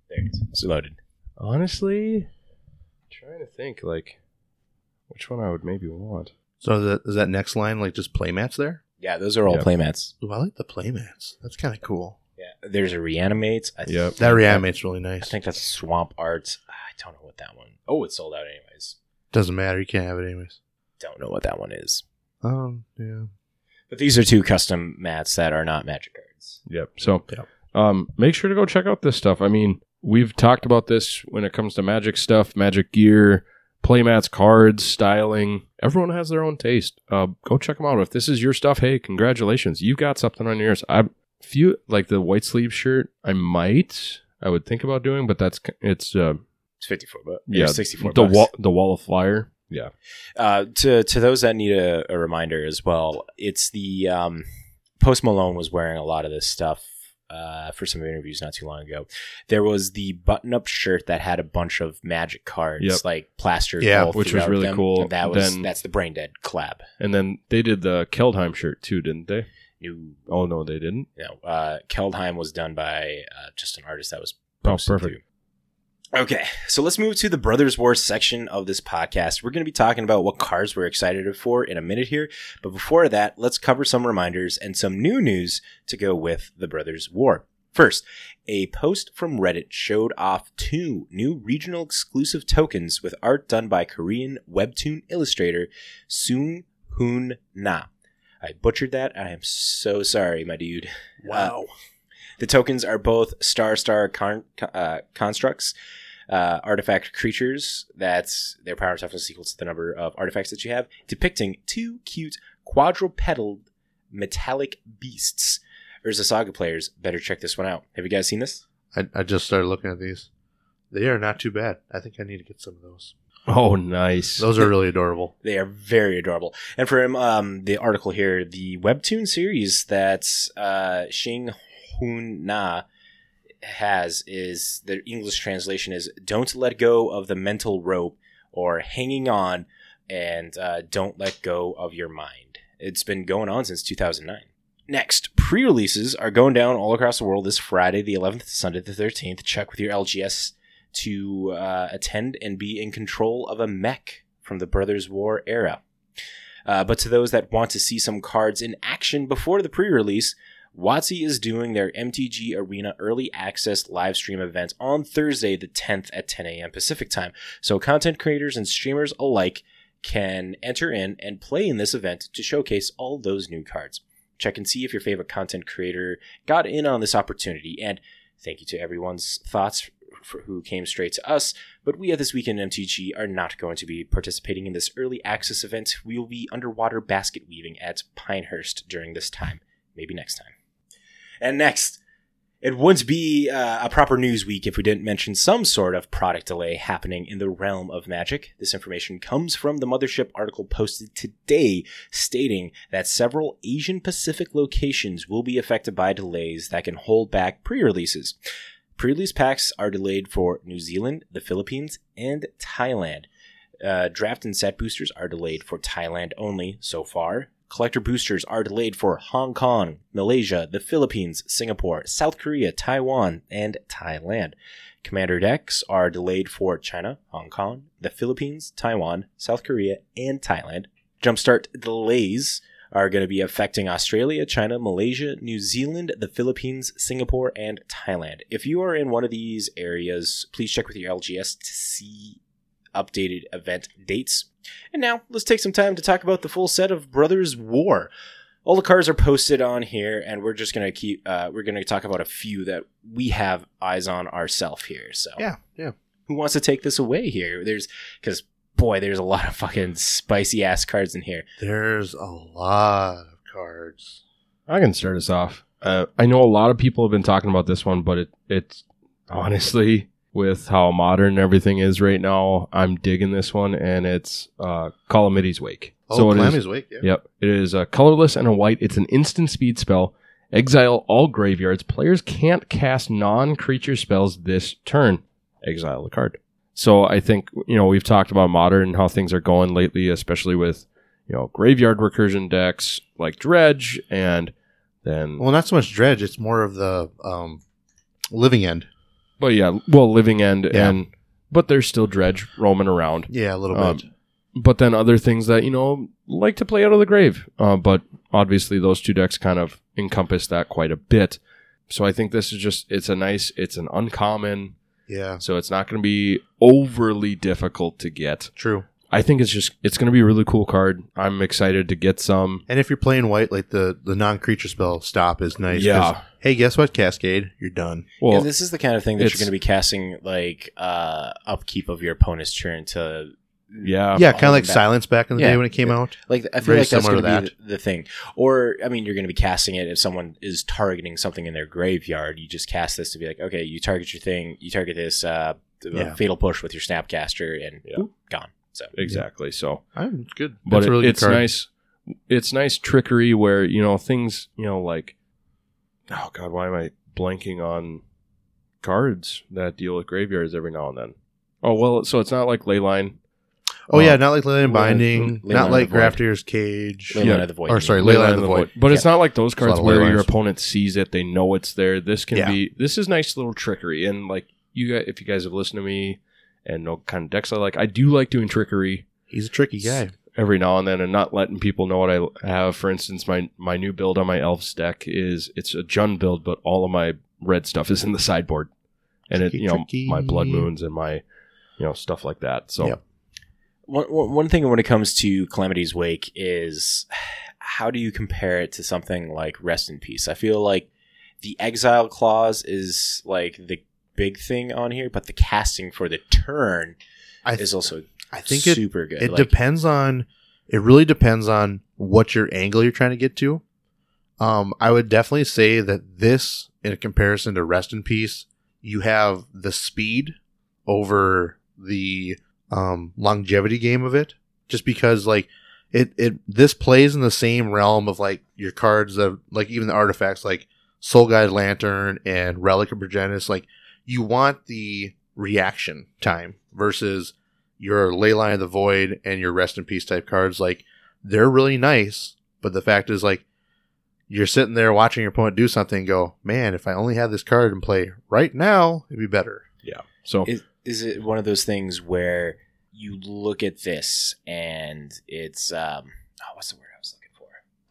There it is. It's loaded. Honestly, I'm trying to think like which one I would maybe want. So is that, is that next line like just playmats there? Yeah, those are all Yep. playmats. Ooh, I like the playmats. That's kind of cool. Yeah, there's a reanimate. I Yep. think That reanimate's really nice. I think that's Swamp Art. I don't know what that one. Oh, it's sold out anyways. Doesn't matter. You can't have it anyways. Don't know what that one is. Um, yeah. But these are two custom mats that are not magic cards. Yep. So, Yep. um, make sure to go check out this stuff. I mean, we've talked about this when it comes to magic stuff, magic gear, playmats, cards, styling. Everyone has their own taste. Uh, go check them out. If this is your stuff, hey, congratulations, you've got something on yours. I few like the white sleeve shirt. I might. I would think about doing, but that's it's uh It's 54 bucks. yeah 64 the bucks. wall the wall of fire. Yeah. Uh, to to those that need a, a reminder as well, it's the um, Post Malone was wearing a lot of this stuff uh, for some interviews not too long ago. There was the button up shirt that had a bunch of magic cards, Yep. like plastered, Yeah, all which was really them. cool. And that was Then- that's the Brain Dead collab. And then they did the Kaldheim shirt too, didn't they? New, Oh no, they didn't. you know, uh, Kaldheim was done by uh, just an artist that was Oh, perfect. too. Okay, so let's move to the Brothers War section of this podcast. We're going to be talking about what cars we're excited for in a minute here. But before that, let's cover some reminders and some new news to go with the Brothers War. First, a post from Reddit showed off two new regional exclusive tokens with art done by Korean webtoon illustrator Soon Hoon Na. I butchered that. I am so sorry, my dude. Uh, wow. The tokens are both star star con- uh, constructs, uh, artifact creatures. That's their power toughness equals to the number of artifacts that you have, depicting two cute quadrupedal metallic beasts. Urza Saga players better check this one out. Have you guys seen this? I, I just started looking at these. They are not too bad. I think I need to get some of those. Oh, nice. Those are really adorable. They are very adorable. And for um, the article here, the webtoon series that uh, Xing Hun has is the English translation is "Don't let go of the mental rope" or "Hanging on" and uh, "Don't let go of your mind." It's been going on since 2009. Next, pre-releases are going down all across the world this Friday, the 11th to Sunday, the 13th. Check with your LGS to uh, attend and be in control of a mech from the Brothers War era. Uh, but to those that want to see some cards in action before the pre-release, WotC is doing their MTG Arena Early Access live stream event on Thursday, the 10th at 10 a.m. Pacific time. So content creators and streamers alike can enter in and play in this event to showcase all those new cards. Check and see if your favorite content creator got in on this opportunity. And thank you to everyone's thoughts who came straight to us. But we at This Week in MTG are not going to be participating in this early access event. We will be underwater basket weaving at Pinehurst during this time. Maybe next time. And next, it wouldn't be uh, a proper news week if we didn't mention some sort of product delay happening in the realm of magic. This information comes from the Mothership article posted today stating that several Asian Pacific locations will be affected by delays that can hold back pre releases. Pre release packs are delayed for New Zealand, the Philippines, and Thailand. Uh, draft and set boosters are delayed for Thailand only so far. Collector boosters are delayed for Hong Kong, Malaysia, the Philippines, Singapore, South Korea, Taiwan, and Thailand. Commander decks are delayed for China, Hong Kong, the Philippines, Taiwan, South Korea, and Thailand. Jumpstart delays are going to be affecting Australia, China, Malaysia, New Zealand, the Philippines, Singapore, and Thailand. If you are in one of these areas, please check with your LGS to see updated event dates. And now let's take some time to talk about the full set of Brothers War. All the cards are posted on here, and we're just gonna keep. Uh, we're gonna talk about a few that we have eyes on ourselves here. So Yeah, yeah. who wants to take this away here? There's because boy, there's a lot of fucking spicy ass cards in here. There's a lot of cards. I can start us off. Uh, I know a lot of people have been talking about this one, but it it's honestly with how modern everything is right now. I'm digging this one, and it's uh, Calamity's Wake. Oh, is- Calamy's Wake. Yeah. Yep. It is a colorless and a white. It's an instant speed spell. Exile all graveyards. Players can't cast non creature spells this turn. Exile the card. So I think, you know, we've talked about modern and how things are going lately, especially with, you know, graveyard recursion decks like Dredge and then, Well, not so much dredge. It's more of the um, living end. But yeah, well, Living End Yeah. and, but there's still Dredge roaming around. Yeah, a little Um, bit. but then other things that you know like to play out of the grave. Uh, but obviously, those two decks kind of encompass that quite a bit. So I think this is just it's a nice, it's an uncommon, Yeah, so it's not going to be overly difficult to get. true. I think it's just it's going to be a really cool card. I'm excited to get some. And if you're playing white, like the the non creature spell stop is nice. Yeah. Hey, guess what? Cascade, you're done. Well, yeah, this is the kind of thing that you're going to be casting like uh upkeep of your opponent's turn to yeah, yeah, kind of like back. silence back in the Yeah. day when it came out. like I feel Very like that's going to to be the, the thing. Or I mean, you're going to be casting it if someone is targeting something in their graveyard. You just cast this to be like, okay, you target your thing, you target this uh, Yeah. fatal push with your snapcaster, and Yeah. boop, gone. So exactly. So I'm it's good. but That's a it- really good it's card. nice it's nice trickery where you know things you know like oh god why am i blanking on cards that deal with graveyards every now and then oh well so it's not like leyline Oh Uh, yeah, not like Leyline Leyline- Binding, Leyline not like. Grafdigger's Cage. Leyline Yeah. of the Void. Or sorry, mean. Leyline of the Void. but it's not like those There's a lot cards where your opponent sees it they know it's there this can Yeah. be this is nice little trickery and like you guys if you guys have listened to me and know kind of decks i like i do like doing trickery He's a tricky guy. every now and then and not letting people know what I have. For instance, my my new build on my elves deck is it's a Jund build, but all of my red stuff is in the sideboard, and it Tricky, you know tricky. my blood moons and my you know stuff like that. So Yep. One, one one thing when it comes to Calamity's Wake is how do you compare it to something like Rest in Peace? I feel like the exile clause is like the big thing on here, but the casting for the turn I is also I think it super good. it Like, depends on it really depends on what your angle you're trying to get to. Um, I would definitely say that this, in comparison to Rest in Peace, you have the speed over the um, longevity game of it. Just because, like, it it this plays in the same realm of like your cards of like even the artifacts like Soul Guide Lantern and Relic of Progenitus. Like, you want the reaction time versus your Leyline of the Void and your Rest in Peace type cards, like they're really nice, but the fact is like you're sitting there watching your opponent do something and go, Man, if I only had this card in play right now, it'd be better. yeah. So is, is it one of those things where you look at this and it's um oh, what's the word I was looking for?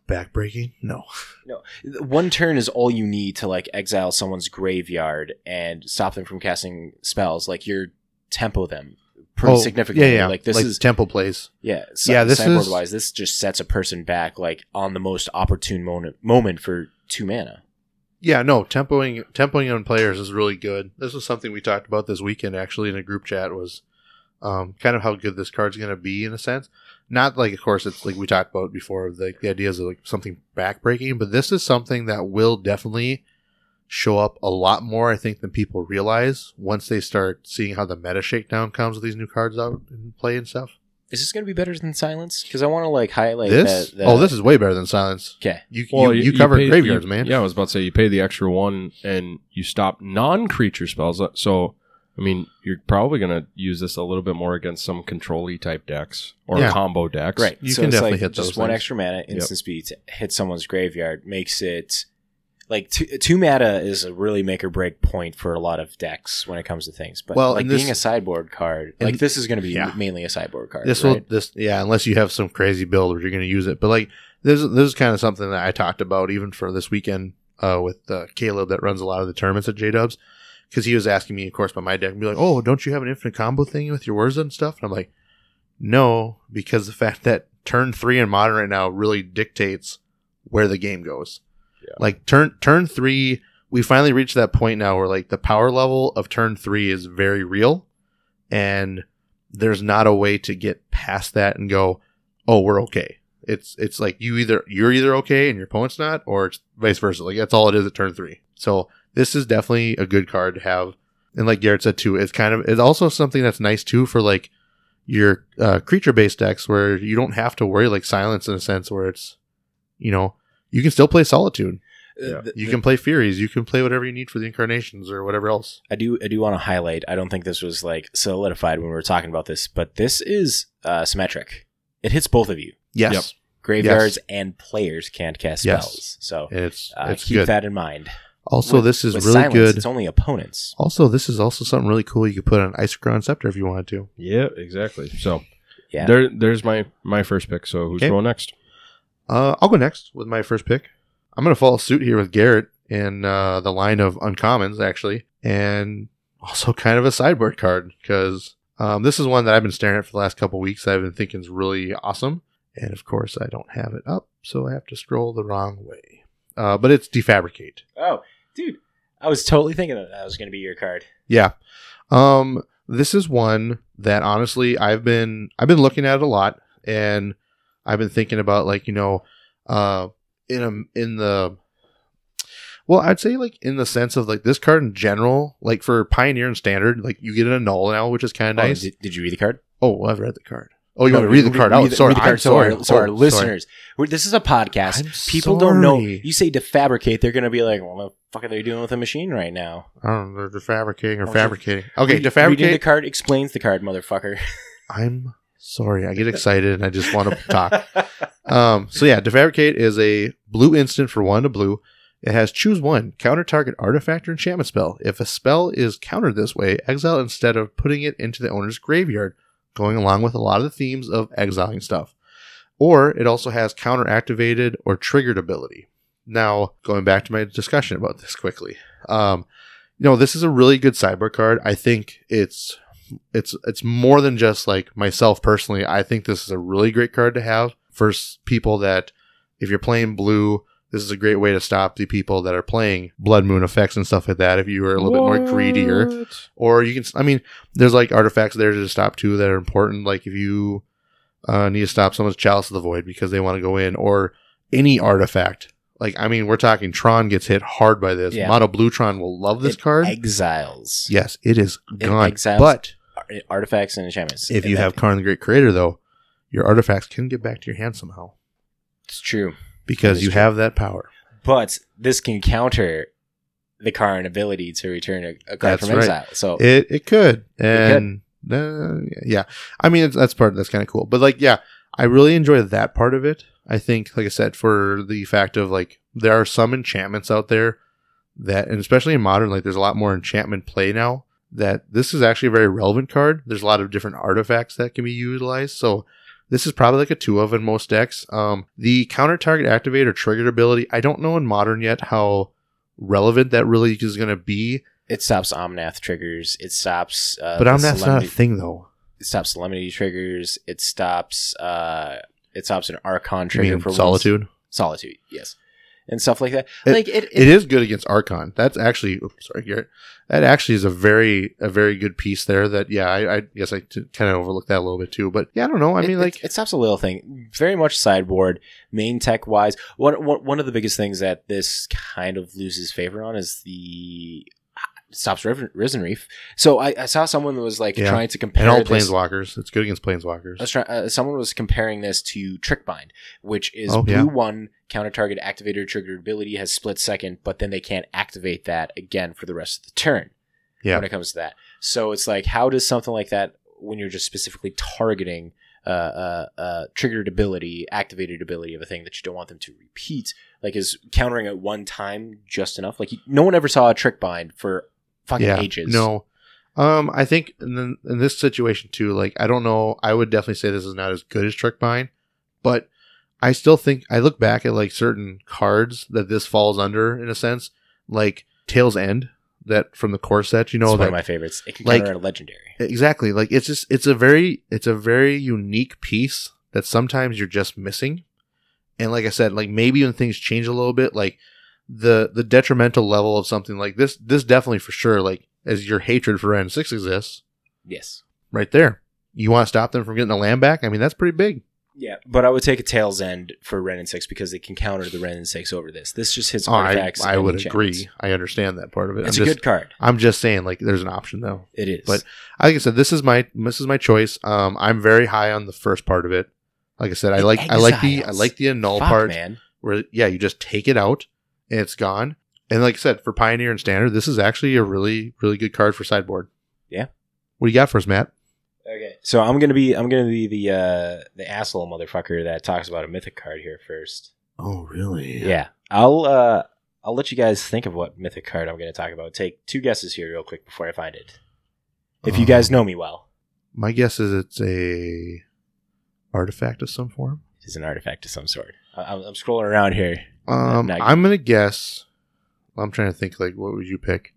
Backbreaking? No. No. One turn is all you need to like exile someone's graveyard and stop them from casting spells. Like you're tempo them pretty Oh, significantly. Yeah, yeah. Like this is tempo plays. yeah, Yeah, this is- wise. This just sets a person back like on the most opportune moment moment for two mana. Yeah, no, tempoing tempoing on players is really good. This was something we talked about this weekend actually in a group chat was um, kind of how good this card's going to be in a sense. Not like, of course, it's like we talked about before, the, the ideas of like something backbreaking, but this is something that will definitely show up a lot more, I think, than people realize once they start seeing how the meta shakedown comes with these new cards out in play and stuff. Is this going to be better than Silence? Because I want to like highlight this, that. that oh, this is way better than Silence. okay. You Well, you, you, covered pay- graveyards, you- man. Yeah, I was about to say you pay the extra one and you stop non-creature spells. Uh, so, I mean, you're probably going to use this a little bit more against some control-y type decks or Yeah. combo decks. Right. You so can it's definitely like hit just those one things. extra mana, instant speed to hit someone's graveyard makes it like two, two mana is a really make or break point for a lot of decks when it comes to things. But Well, like and this- being a sideboard card, and- like this is going to be Yeah. mainly a sideboard card. This right? will this yeah, unless you have some crazy build where you're going to use it. But like this this is kind of something that I talked about even for this weekend uh, with uh, Caleb that runs a lot of the tournaments at J Dubs because he was asking me, of course, about my deck and be like, "Oh, don't you have an infinite combo thing with your Wurza and stuff?" And I'm like, "No," because the fact that turn three in modern right now really dictates where the game goes. Yeah. Like turn turn three, we finally reached that point now where like the power level of turn three is very real, and there's not a way to get past that and go, oh, we're okay. It's it's like you either you're either okay and your opponent's not, or it's vice versa. Like that's all it is at turn three. So this is definitely a good card to have and like Garrett said too, it's kind of it's also something that's nice too for like your uh, creature based decks where you don't have to worry like silence in a sense where it's you know you can still play solitude. Uh, the- You can play Furies. You can play whatever you need for the incarnations or whatever else. I do I do want to highlight. I don't think this was like solidified when we were talking about this, but this is uh, symmetric. It hits both of you. Yes, Yep. Graveyards and players can't cast Yes. spells. So it's uh, it's keep good. that in mind. Also, With- this is really silence, good. It's only opponents. Also, this is also something really cool. You could put on Isochron Scepter if you wanted to. Yeah, exactly. So Yeah. there, there's my my first pick. So who's Okay. going next? Uh, I'll go next with my first pick. I'm going to follow suit here with Garrett in uh, the line of uncommons, actually, and also kind of a sideboard card because um, this is one that I've been staring at for the last couple weeks. I've been thinking is really awesome, and of course, I don't have it up, so I have to scroll the wrong way. Uh, but it's defabricate. Oh, dude. I was totally thinking that that was going to be your card. Yeah. Um this is one that honestly I've been I've been looking at it a lot and I've been thinking about like, you know, uh in a in the well, I'd say like in the sense of like this card in general, like for Pioneer and Standard, like you get a null now, which is kind of Oh, nice. did, did you read the card? oh, well, I've read the card. Oh, you No, want to read the card out? the- sorry, read the card I'm so sorry. our, so our Oh, sorry. listeners. We're, this is a podcast. I'm People don't know. sorry. You say defabricate, they're going to be like, "Well, what the fuck are they doing with a machine right now?" I don't know, they're defabricating or Oh, fabricating. Okay, Read- Reading the card explains the card, motherfucker. I'm sorry. I get excited and I just want to talk. Um, so yeah, Defabricate is a blue instant for one to blue. It has choose one, counter target artifact or enchantment spell. If a spell is countered this way, exile instead of putting it into the owner's graveyard, going along with a lot of the themes of exiling stuff. Or it also has counter activated or triggered ability. Now, going back to my discussion about this quickly. Um, you know, this is a really good sideboard card. I think it's it's it's more than just like myself personally. I think this is a really great card to have for people that if you're playing blue, this is a great way to stop the people that are playing blood moon effects and stuff like that. If you are a little bit more greedier, or you can, I mean, there's like artifacts there to stop too that are important. Like if you uh, need to stop someone's chalice of the void because they want to go in, or any artifact. Like I mean, we're talking Tron gets hit hard by this. Yeah. Mono Blue Tron will love this It card. exiles yes, it is gone. exiles But artifacts and enchantments. if you have Karn the Great Creator, though, your artifacts can get back to your hand somehow it's true, because you true. have that power. but this can counter the current ability to return a, a card That's from right. exile. So It it could, could. and uh, yeah, I mean it's, that's part that's kind of cool. But like, yeah, I really enjoy that part of it. I think, like I said, for the fact of like there are some enchantments out there that, and especially in modern, like there's a lot more enchantment play now. That this is actually a very relevant card. There's a lot of different artifacts that can be utilized. So this is probably like a two of in most decks. Um, the counter target activate or triggered ability. I don't know in modern yet how relevant that really is going to be. it stops Omnath triggers. It stops. Uh, But the I'm not a Solemnity- thing though. It stops Solemnity triggers. It stops. Uh, it stops an Archon trigger for solitude. Solitude, yes, and stuff like that. It- like it, It is good against Archon. That's actually, oops, sorry, Garrett. That actually is a very, a very good piece there. That yeah, I, I guess I t- kind of overlooked that a little bit too. But yeah, I don't know. I It- mean, like, it, stops a little thing. Very much sideboard, main tech wise. One, one one of the biggest things that this kind of loses favor on is the it stops Riven- Risen Reef. So I, I saw someone that was like Yeah. trying to compare and all this. planeswalkers. It's good against planeswalkers. I was uh, someone was comparing this to Trickbind, which is Oh, blue yeah. one counter target activator triggered ability has split second, but then they can't activate that again for the rest of the turn. Yeah. When it comes to that, so it's like, how does something like that, when you're just specifically targeting uh, uh, uh, triggered ability, activated ability of a thing that you don't want them to repeat, like is countering it one time just enough? Like no one ever saw a Trickbind for fucking yeah, ages. no. Um, I think in, the, in this situation too, like I don't know. I would definitely say this is not as good as Trickbind, but I still think I look back at like certain cards that this falls under in a sense, like Tale's End that from the core set. You it's know one of my favorites. It can like- counter a legendary. exactly like it's just it's a very it's a very unique piece that sometimes you're just missing and like i said like maybe when things change a little bit like the the detrimental level of something like this this definitely for sure like as your hatred for n6 exists Yes. right there you want to stop them from getting the land back i mean that's pretty big Yeah, but I would take a Tale's End for Wrenn and Six because they can counter the Wrenn and Six over this. This just hits Oh, I, artifacts. I and would agree. I understand that part of it. It's I'm a just, good card. I'm just saying, like, there's an option though. It is. But like I said, this is my this is my choice. Um, I'm very high on the first part of it. Like I said, I The like I like the I like the annul Fuck, part man. where yeah, you just take it out and it's gone. And like I said, for Pioneer and Standard, this is actually a really really good card for sideboard. Yeah. What do you got for us, Matt? Okay, so I'm gonna be I'm gonna be the uh the asshole motherfucker that talks about a mythic card here first. Oh, really? Yeah, I'll uh I'll let you guys think of what mythic card I'm gonna talk about. Take two guesses here real quick before I find it. If you Um, guys know me well, My guess is it's a artifact of some form. it is an artifact of some sort. I- I'm, I'm scrolling around here. Um, Not- I'm gonna guess. I'm trying to think. Like, what would you pick?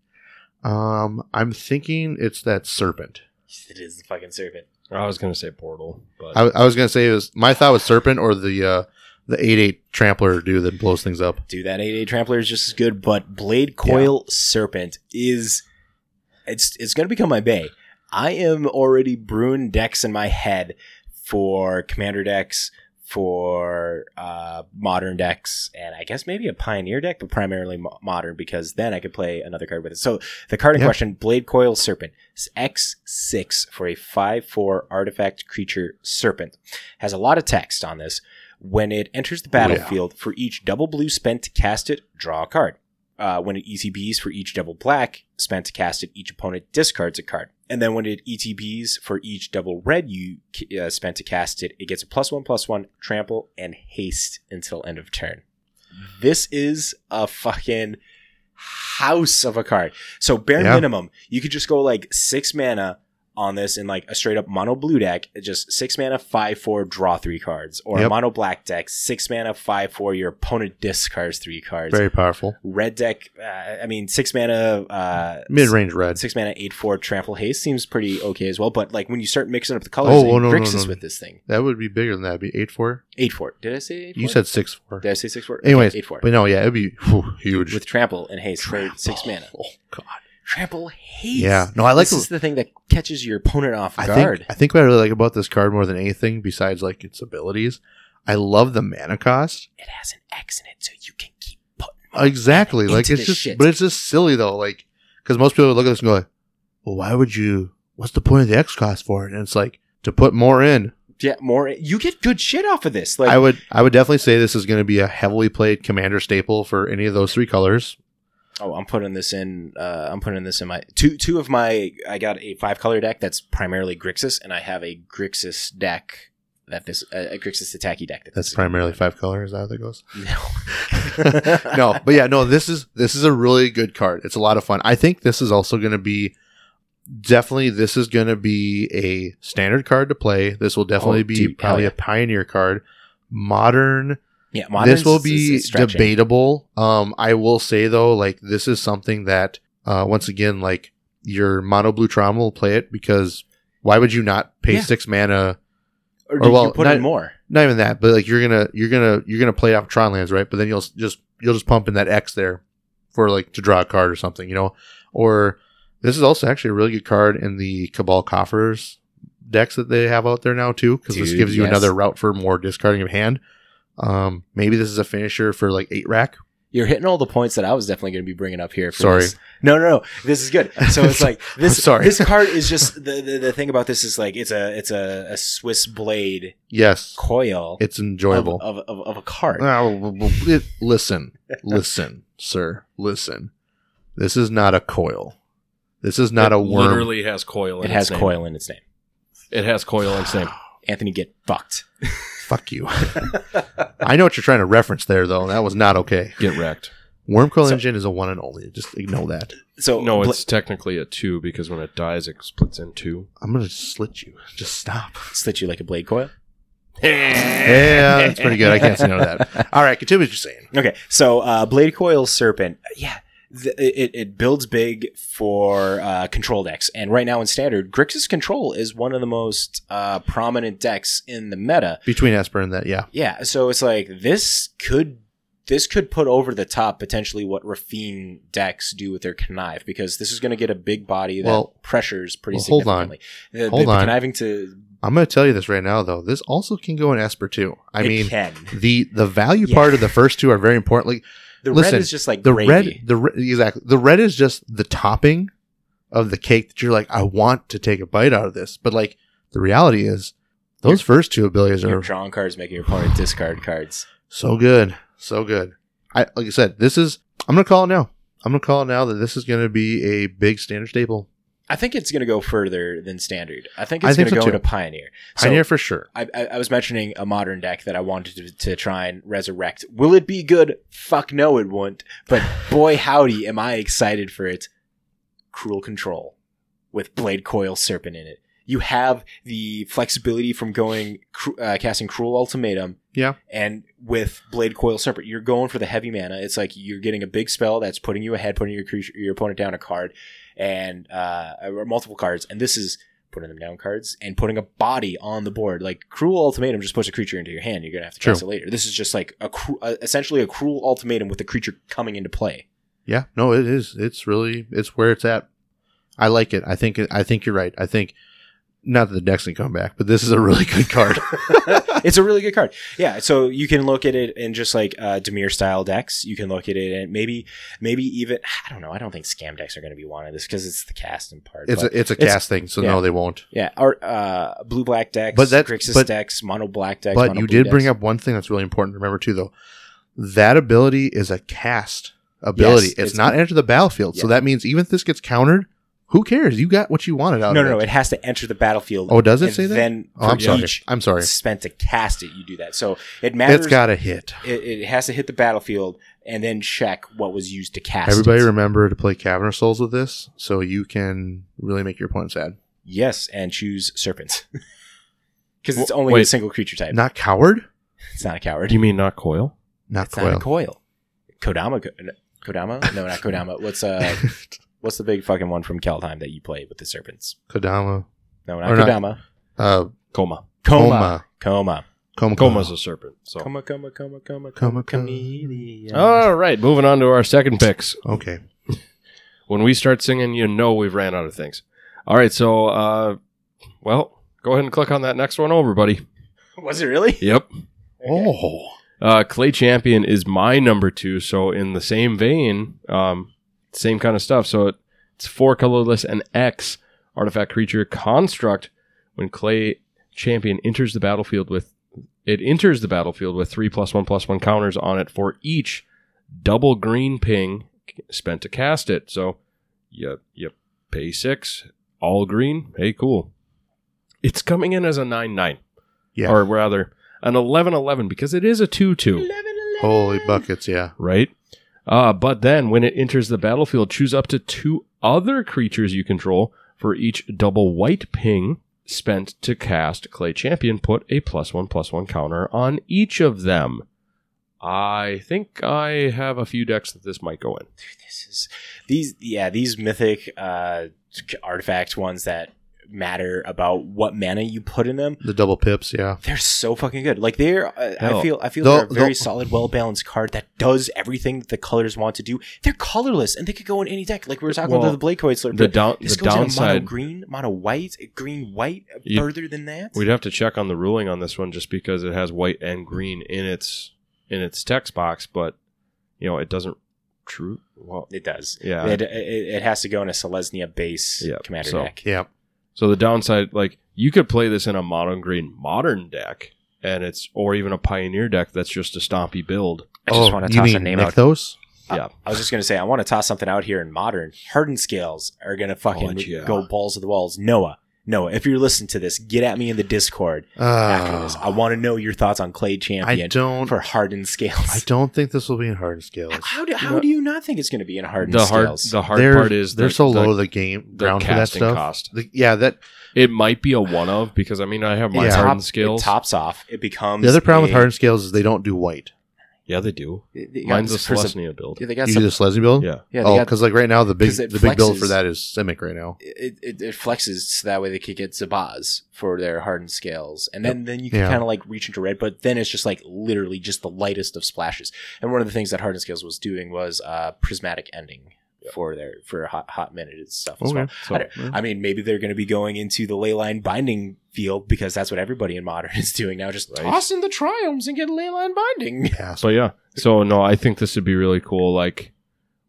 Um, I'm thinking it's that serpent. It is the fucking serpent. I was going to say Portal, but I, I was gonna say it was my thought was serpent or the uh the eight eight trampler dude that blows things up. Dude, that 8 Trampler is just as good, but Blade Coil Serpent is it's it's gonna become my bay. I am already brewing decks in my head for commander decks, for uh, modern decks, and I guess maybe a pioneer deck, but primarily mo- modern because then I could play another card with it. So the card in Yeah. question, Blade Coil Serpent, X6 for a 5-4 artifact creature serpent. Has a lot of text on this. When it enters the Oh, yeah. battlefield, for each double blue spent to cast it, draw a card. Uh, when it ETBs for each double black spent to cast it, each opponent discards a card. And then when it ETBs for each double red you uh, spent to cast it, it gets a plus one, plus one, trample, and haste until end of turn. This is a fucking house of a card. So bare Yeah. minimum, you could just go like six mana on this in like a straight up mono blue deck, just six mana, five four, draw three cards, or a mono black deck, six mana, five four, your opponent discards three cards. Very powerful. Red deck, uh, I mean six mana, uh, Mid range red. six mana, eight four, trample haste seems pretty okay as well. But like when you start mixing up the colors, Oh, oh, no, no, Grixis no. with this thing, That would be bigger than that. It'd be eight four. eight four. Did I say eight? You said six four. Did I say six four? Anyways, eight four but no, yeah, it'd be whew, huge. with trample and haste for six mana. Oh god. Trample haste. Yeah. No, I like. this is the thing that catches your opponent off I guard. think I think what I really like about this card more than anything, besides like its abilities, I love the mana cost. it has an X in it, so you can keep putting. Exactly. Like it's just, shit. but it's just silly though. Like because most people would look at this and go, like, "Well, why would you? What's the point of the X cost for it?" And it's like to put more in. yeah, more. You get good shit off of this. Like I would I would definitely say this is going to be a heavily played commander staple for any of those three colors. Oh, I'm putting this in. Uh, I'm putting this in my two. Two of my. I got a five color deck that's primarily Grixis, and I have a Grixis deck that this uh, a Grixis attacky deck. That That's primarily five colors. Is that how that goes? No. no, but yeah, no. This is this is a really good card. It's a lot of fun. I think this is also going to be definitely. This is going to be a standard card to play. This will definitely Oh, be dude, probably hell a pioneer card. Modern. Yeah, this will be is stretching. debatable. Um, I will say though, like this is something that uh, once again, like your mono blue Tron will play it because why would you not pay Yeah. six mana? Or or well, you put not- in more? Not even that, but like you're gonna you're gonna you're gonna play off Tron lands, right? But then you'll just you'll just pump in that X there for like to draw a card or something, you know. Or this is also actually a really good card in the Cabal Coffers decks that they have out there now too, because this gives you yes. another route for more discarding of hand. Um, maybe this is a finisher for like eight rack. You're hitting all the points that I was definitely going to be bringing up here. For Sorry. this. No, no, no. This is good. So it's like this. Sorry. This card is just the, the the thing about this is like it's a it's a, a Swiss blade Yes, coil it's enjoyable. of, of, of a card. Well, well, it- listen, listen, sir, listen. This is not a coil. This is not it a worm. Literally has coil. In It has name. coil in its name. It has coil in its name. Anthony, get fucked. Fuck you. I know what you're trying to reference there, though. That was not okay. Get wrecked. Worm Coil So- Engine is a one and only. Just ignore that. So No, Bla- it's technically a two because when it dies, it splits in two. I'm gonna slit you. Just stop. slit you like a blade coil. Yeah, that's pretty good. I can't say no to that. All right, continue what you're saying. Okay, so uh, blade coil serpent, yeah, th- it, it builds big for uh, control decks, and right now in standard, Grixis control is one of the most uh, prominent decks in the meta. Between Esper and that, yeah. Yeah, so it's like this could this could put over the top potentially what Raffine decks do with their connive because this is going to get a big body that Well- pressures pretty well, hold on. significantly. The, Hold the, on. the conniving to I'm going to tell you this right now, though. This also can go in Esper too. I It mean, can. the the value Yeah. part of the first two are very important. Like The listen, red is just like the gravy. red, the re- exactly the red is just the topping of the cake that you're like, I want to take a bite out of this, but like the reality is, those first two abilities Your are drawing cards making your opponent discard cards. so good, so good. I like I said, this is. I'm gonna call it now. I'm gonna call it now that this is gonna be a big standard staple. I think it's going to go further than standard. I think it's going to so go too. into Pioneer. Pioneer So for sure. I, I, I was mentioning a modern deck that I wanted to, to try and resurrect. Will it be good? Fuck no, it won't. But boy, howdy, am I excited for it. Cruel Control with Blade Coil Serpent in it. You have the flexibility from going uh, casting Cruel Ultimatum Yeah. and with Blade Coil Serpent, you're going for the heavy mana. It's like you're getting a big spell that's putting you ahead, putting your creature, your opponent down a card, and uh, or multiple cards. And this is putting them down cards and putting a body on the board. Like Cruel Ultimatum just puts a creature into your hand. You're gonna have to cast it later. This is just like a cru- uh, essentially a Cruel Ultimatum with the creature coming into play. Yeah, no, it is. It's really it's where it's at. I like it. I think I think you're right. I think not that the decks can come back, but this is a really good card. it's a really good card. Yeah, so you can look at it in just like uh, Dimir style decks. You can look at it and maybe, maybe even I don't know. I don't think scam decks are going to be wanting this because it's the casting part. It's a it's a it's- cast thing, so yeah. no, they won't. yeah, or uh, blue black decks, But that- Grixis but- decks, mono black decks. But you did bring up one thing that's really important to remember too, though. That ability is a cast ability. Yes, it's, it's- not enter the battlefield. So that means even if this gets countered, who cares? You got what you wanted out No, of no, no. it. It has to enter the battlefield. Oh, does it and say that? Then Oh, I'm sorry. I'm sorry. spent to cast it, you do that. So it matters. It's got to hit. it, it has to hit the battlefield and then check what was used to cast. Everybody it. remember to play Cavern of Souls with this, so you can really make your opponent sad. yes, and choose serpents because it's only wait. a single creature type. Not coward. it's not a coward. You mean not coil? Not It's not a coil. coil. Kodama, no, Kodama? No, not Kodama. What's uh, what's the big fucking one from Kaldheim that you play with the serpents? Kodama. No, not Or not- Kodama. Uh, Koma. Koma. Koma. Koma. Koma's a serpent. So. Koma. Koma. Koma. Koma. Koma, Koma. coma. Chameleon. All right, moving on to our second picks. Okay. When we start singing, you know we've ran out of things. All right, so uh, well, go ahead and click on that next one over, buddy. Was it really? Yep. Oh. Uh, Clay Champion is my number two. So in the same vein, um, same kind of stuff. So it, it's four colorless and X artifact creature construct. When Clay Champion enters the battlefield with it enters the battlefield with three plus one plus one counters on it for each double green pip spent to cast it. So you you pay six, all green. Hey, cool. It's coming in as a nine nine, Yeah. or rather an 11-11 because it is a two two Holy buckets. Yeah. right? Uh, but then when it enters the battlefield, choose up to two other creatures you control for each double white pip spent to cast Clay Champion. Put a plus one plus one counter on each of them. I think I have a few decks that this might go in. This is these. Yeah, these mythic uh, artifact ones that matter about what mana you put in them. The double pips. Yeah. They're so fucking good. Like they're, uh, I feel, I feel the- they're a very solid, well balanced card that does everything that the colors want to do. They're colorless and they could go in any deck. Like we were talking Well, about the Blade Coil The down the a mono downside green, mono white, green white. You- further than that, We'd have to check on the ruling on this one just because it has white and green in its in its text box, but you know it doesn't. True. Well, it does. yeah. It, it, it has to go in a Selesnya base Yeah, commander so- deck. Yeah. So the downside, like you could play this in a modern green modern deck, and it's or even a pioneer deck that's just a stompy build. I just oh, want to toss mean a name out. Nykthos? Yeah. I was just gonna say I want to toss something out here in modern. Hardened scales are gonna fucking Oh, yeah. go balls to the walls. Noah, Noah, if you're listening to this, get at me in the Discord after this. I Uh, want to know your thoughts on Clay I Champion don't. for hardened scales. I don't think this will be in hardened scales. How do how know- do you not think it's going to be in hardened The hard scales? the hard they're, part is they're the- so the- low the game the ground for that casting stuff. cost. The- yeah, that It might be a one of because I mean I have my Yeah. hardened Top- scales. It tops off. It becomes the other problem with hardened scales is they don't do white. Yeah, they do. they- they got Mine's a this person- Celestia build. Yeah, they got You some. do the Slezzy build? Yeah. yeah, they oh, got, because like right now the big 'cause it the big build flexes. for that is Simic right now. it, it, it flexes so that way they could get Zabaz for their hardened scales, and then then you can Yeah. kind of like reach into red, but then it's just like literally just the lightest of splashes. And one of the things that hardened scales was doing was uh, prismatic ending. For their for a hot hot minute and stuff as well. So, I, don't- I mean, maybe they're going to be going into the ley line binding field because that's what everybody in modern is doing now. Just Right. toss in the Triomes and get ley line binding. Yeah. so yeah. So no, I think this would be really cool. Like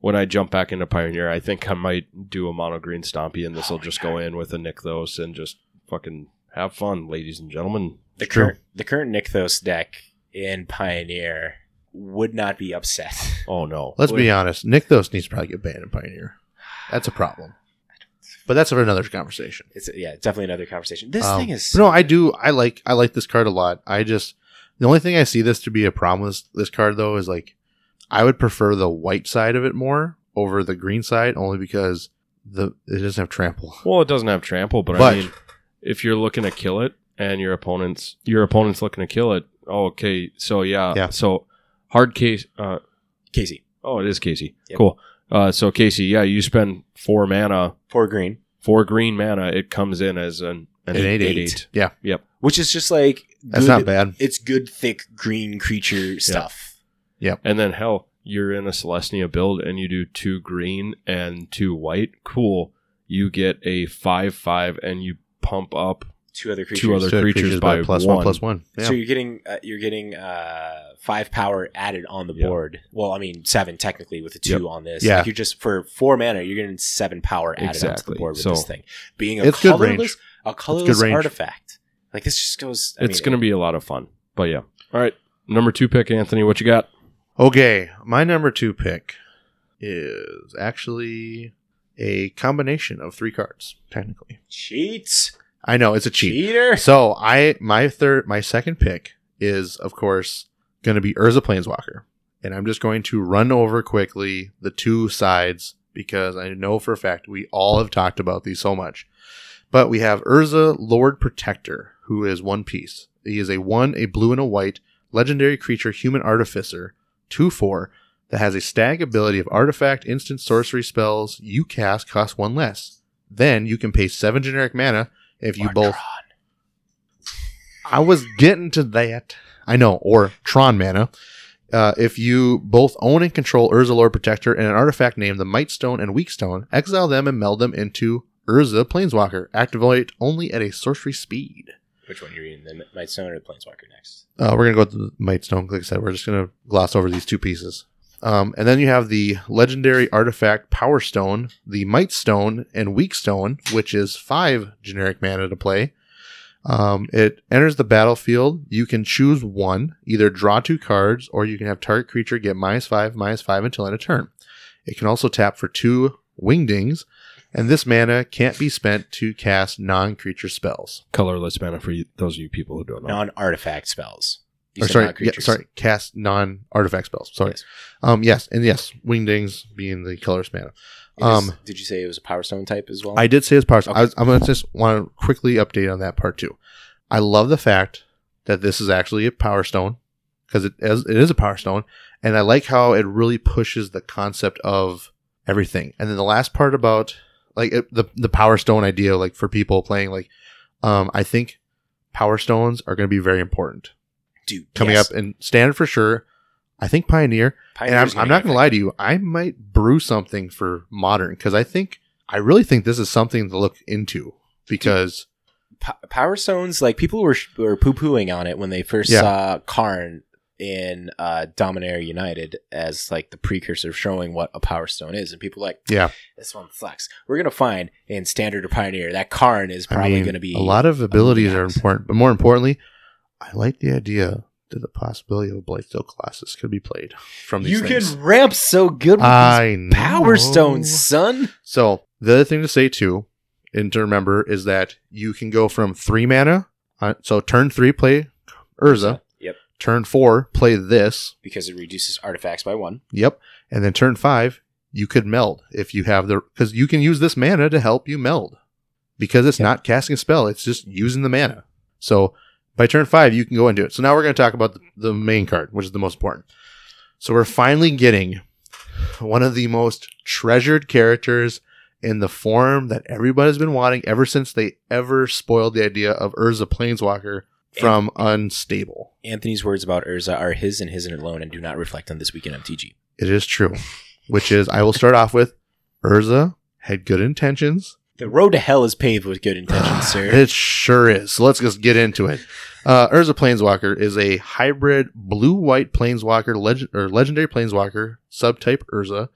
when I jump back into Pioneer, I think I might do a mono green stompy, and this will oh just go in with a Nykthos and just fucking have fun, ladies and gentlemen. The current the current Nykthos deck in Pioneer would not be upset. Oh no. Let's be honest. Nykthos needs to probably get banned in Pioneer. That's a problem. But that's for another conversation. It's yeah, it's definitely another conversation. This Um, thing is but no, I do. I like. I like this card a lot. I just the only thing I see this to be a problem with this card though is like I would prefer the white side of it more over the green side, only because the it doesn't have trample. Well, it doesn't have trample, but, But- I mean, if you're looking to kill it and your opponent's your opponent's looking to kill it, oh, okay. So yeah, Yeah. So hard case. Uh, Casey. oh, it is Casey. Yep. Cool. Uh, so Casey, yeah, you spend four mana, Four green. four green mana. It comes in as an an, An eight, eight, eight, eight. Yeah, Yep. Which is just like that's not bad. It's good thick green creature stuff. Yep. And then hell, you're in a Selesnya build and you do two green and two white. Cool. You get a five five and you pump up Two other creatures. Two other So creatures by plus one. one plus one. Yeah. So you're getting uh, you're getting uh, five power added on the Yeah. board. Well, I mean seven technically with the two Yep. on this. Yeah. Like you're just for four mana, you're getting seven power added onto the board with So- this thing. Being a It's colorless, a colorless artifact. Like this just goes. I it's mean, going to be a lot of fun. But yeah. All right. Number two pick, Anthony. What you got? Okay, my number two pick is actually a combination of three cards. Technically, cheats. I know it's a cheat. Cheater. So I my third my second pick is of course going to be Urza Planeswalker, and I'm just going to run over quickly the two sides because I know for a fact we all have talked about these so much. But we have Urza Lord Protector, who is one piece. He is a one, a blue and a white legendary creature, human artificer, two four that has a stag ability of artifact, instant sorcery spells you cast cost one less. Then you can pay seven generic mana if you both I was getting to that. I know, or Tron mana. Uh, if you both own and control Urza Lord Protector and an artifact named the Might Stone and Weak Stone, exile them and meld them into Urza Planeswalker. Activate only at a sorcery speed. Which one you're reading? The Might Stone or the Planeswalker next? Uh, we're gonna go with the Might Stone. Like I said, we're just gonna gloss over these two pieces. Um, and then you have the legendary artifact Power Stone, the Might Stone, and Weak Stone, which is five generic mana to play. Um, it enters the battlefield. You can choose one, either draw two cards, or you can have target creature get minus five, minus five until end of turn. It can also tap for two wingdings, and this mana can't be spent to cast non-creature spells. Colorless mana for you, those of you people who don't know. Non-artifact spells. You Or sorry, yeah, sorry, cast non-artifact spells. Sorry. Yes. Um, yes, and yes, wingdings being the colorless mana. It is- Um, did you say it was a Power Stone type as well? I did say it's power. Stone. Okay. I was, I'm gonna just want to quickly update on that part too. I love the fact that this is actually a power stone because it is, it is a power stone, and I like how it really pushes the concept of everything. And then the last part about like it, the the power stone idea, like for people playing, like um, I think power stones are going to be very important Dude, coming yes. up in standard for sure. I think pioneer, and I'm, I'm not going to lie to you. I might brew something for modern because I think I really think this is something to look into because Po- Power Stones, like people were were poo pooing on it when they first Yeah. saw Karn in uh, Dominaria United as like the precursor of showing what a Power Stone is, and people like, yeah, this one flex. We're gonna find in Standard or Pioneer that Karn is I probably mean, gonna be a lot of abilities are important, but more importantly, I like the idea that the possibility of Blightsteel Colossus could be played from these You things. can ramp so good with I these Power know. Stones, son. So the other thing to say too, and to remember is that you can go from three mana. Uh, so turn three, play Urza. Yep, Turn four, play this. because it reduces artifacts by one. Yep. And then turn five, you could meld if you have the because you can use this mana to help you meld because it's Yep. not casting a spell; it's just using the mana. So by turn five, you can go into it. So now we're going to talk about the, the main card, which is the most important. So we're finally getting one of the most treasured characters in the form that everybody's been wanting ever since they ever spoiled the idea of Urza Planeswalker from Unstable. Anthony's words about Urza are his and his and alone and do not reflect on this weekend MTG. It is true, which is I will start off with Urza had good intentions. The road to hell is paved with good intentions, sir. It sure is. So let's just get into it. Uh, Urza Planeswalker is a hybrid blue-white Planeswalker legend or legendary Planeswalker subtype Urza,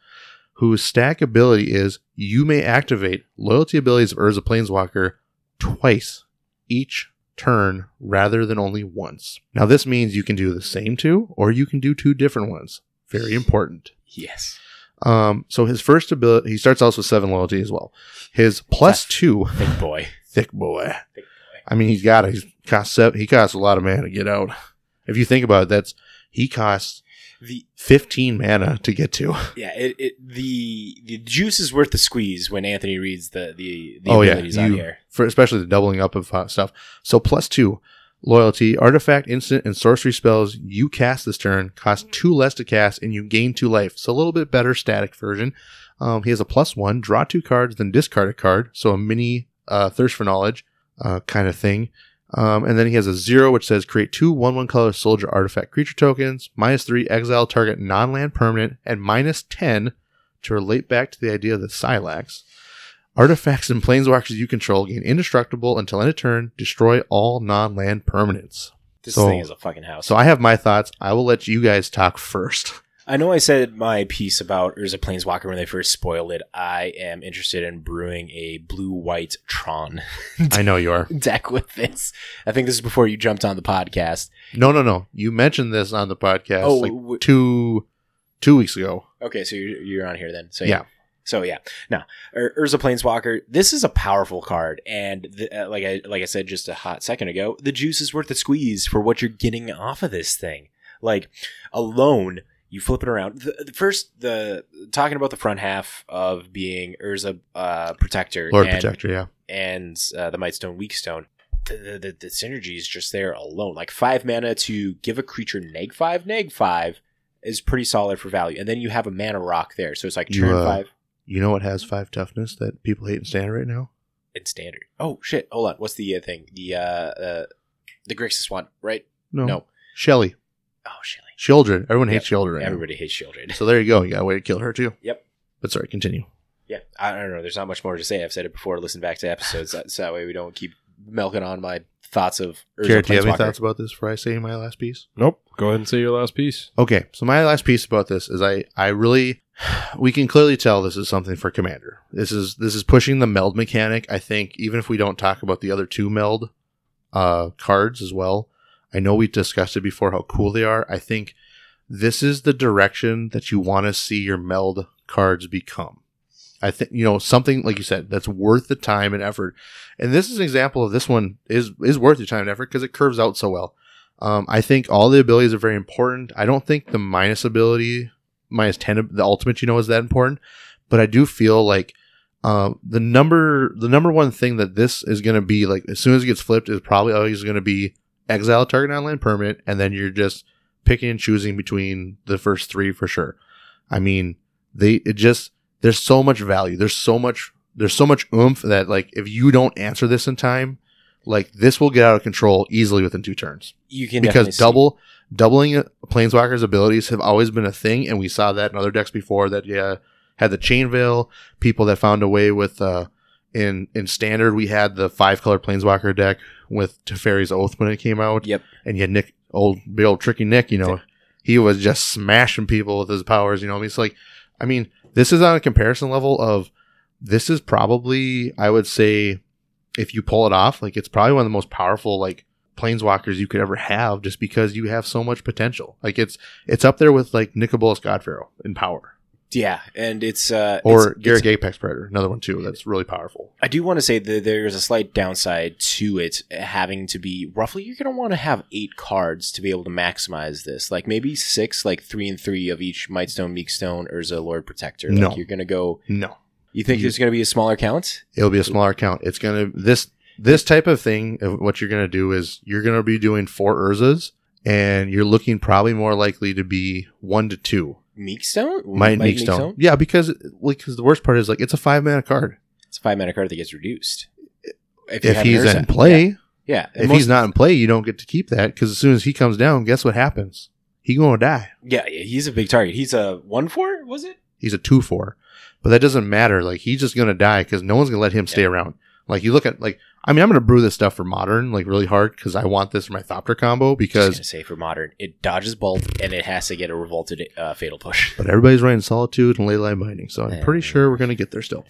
whose stack ability is you may activate loyalty abilities of Urza Planeswalker twice each turn rather than only once. Now this means you can do the same two or you can do two different ones. Very important. yes. Um, so his first ability, he starts out with seven loyalty as well. His plus two, Thick boy. thick boy. Big boy. I mean, he's got it. he's cost seven, he costs a lot of mana to get out. If you think about it, that's he costs The fifteen mana to get to. yeah, it, it the the juice is worth the squeeze when Anthony reads the the, the oh yeah, abilities on you- here. for especially the doubling up of uh, stuff. So plus two loyalty, artifact, instant, and sorcery spells you cast this turn cost two less to cast, and you gain two life. So a little bit better static version. Um, he has a plus one, draw two cards, then discard a card. So a mini uh, thirst for knowledge uh, kind of thing. Um, and then he has a zero, which says create two one one color soldier artifact creature tokens, minus three exile target non land permanent, and minus ten to relate back to the idea of the Sylex. Artifacts and planeswalkers you control gain indestructible until end of turn, destroy all non land permanents. This So- thing is a fucking house. So I have my thoughts. I will let you guys talk first. I know I said my piece about Urza Planeswalker when they first spoiled it. I am interested in brewing a blue white Tron I know you are. deck with this. I think this is before you jumped on the podcast. No, no, no. You mentioned this on the podcast Oh, like w- two two weeks ago. Okay, so you're, you're on here then. So Yeah. So yeah, now Ur- Urza Planeswalker. This is a powerful card, and the, uh, like I like I said just a hot second ago, the juice is worth the squeeze for what you're getting off of this thing. Like alone, you flip it around. The, the first, the talking about the front half of being Urza uh, Protector, Lord and, Protector, yeah. and uh, the Mightstone Weakstone. The, the, the, synergy is just there alone. Like five mana to give a creature neg five, neg five is pretty solid for value. And then you have a mana rock there. So it's like You, turn uh, five You know what has five toughness that people hate in standard right now? in standard. Oh shit! Hold on. What's the uh, thing? The uh, uh the Grixis one, right? No. No. Shelly. Oh Shelly. Sheoldred. Everyone Yep. hates Sheoldred right now. Everybody hates Sheoldred. So there you go. You got a way to kill her too. Yep. But sorry, continue. Yeah, I don't know. There's not much more to say. I've said it before. Listen back to episodes so, so that way we don't keep milking on my thoughts of. Urza Garrett, do you have any Planeswalker. thoughts about this before I say my last piece? Nope. Go ahead and say your last piece. Okay, so my last piece about this is I I really we can clearly tell this is something for Commander. This is this is pushing the meld mechanic. I think even if we don't talk about the other two meld uh cards as well. I know we discussed it before how cool they are. I think this is the direction that you want to see your meld cards become. I think you know something like you said that's worth the time and effort. And this is an example of this one is is worth your time and effort because it curves out so well. Um, I think all the abilities are very important. I don't think the minus ability, minus 10, the ultimate, you know, is that important. But I do feel like um, the number, the number one thing that this is going to be like as soon as it gets flipped is probably always going to be exile target online permanent, and then you're just picking and choosing between the first three for sure. I mean, they it just there's so much value. There's so much there's so much oomph that like if you don't answer this in time, like this will get out of control easily within two turns. You can because see- double doubling a planeswalker's abilities have always been a thing and we saw that in other decks before that yeah had the chain veil people that found a way with uh in in standard we had the five color planeswalker deck with Teferi's oath when it came out. Yep. and you had nick old big old tricky nick you know. He was just smashing people with his powers you know I mean, it's like i mean this is on a comparison level of this is probably i would say if you pull it off like it's probably one of the most powerful like planeswalkers you could ever have just because you have so much potential. Like it's it's up there with like Nicol Bolas Godpharaoh in power Yeah, and it's uh, or it's- Garruk it's- Apex Predator another one too that's really powerful I do want to say that there's a slight downside to it having to be roughly. You're going to want to have eight cards to be able to maximize this. Like maybe six, like three and three of each Mightstone, Meekstone, Urza, Lord Protector. Like No. you're going to go. no You think You- there's going to be a smaller count? it'll be a smaller count. It's gonna this this type of thing. of What you're gonna do is you're gonna be doing four Urzas, and you're looking probably more likely to be one to two. Meekstone? Might make stone, yeah, because like because the worst part is like it's a five mana card. It's a five mana card that gets reduced. you If he's in play, Yeah. yeah. if most- he's not in play, you don't get to keep that because as soon as he comes down, guess what happens? He gonna die. Yeah, yeah, he's a big target. He's a 1 4, was it? He's a two four. But that doesn't matter. Like he's just gonna die because no one's gonna let him stay around. Like you look at like I mean I'm gonna brew this stuff for modern like really hard because I want this for my Thopter combo Just because gonna say for modern, it dodges bolt and it has to get a revolted uh, fatal push. but everybody's running solitude and Leyline Binding, so I'm pretty sure we're gonna get there still.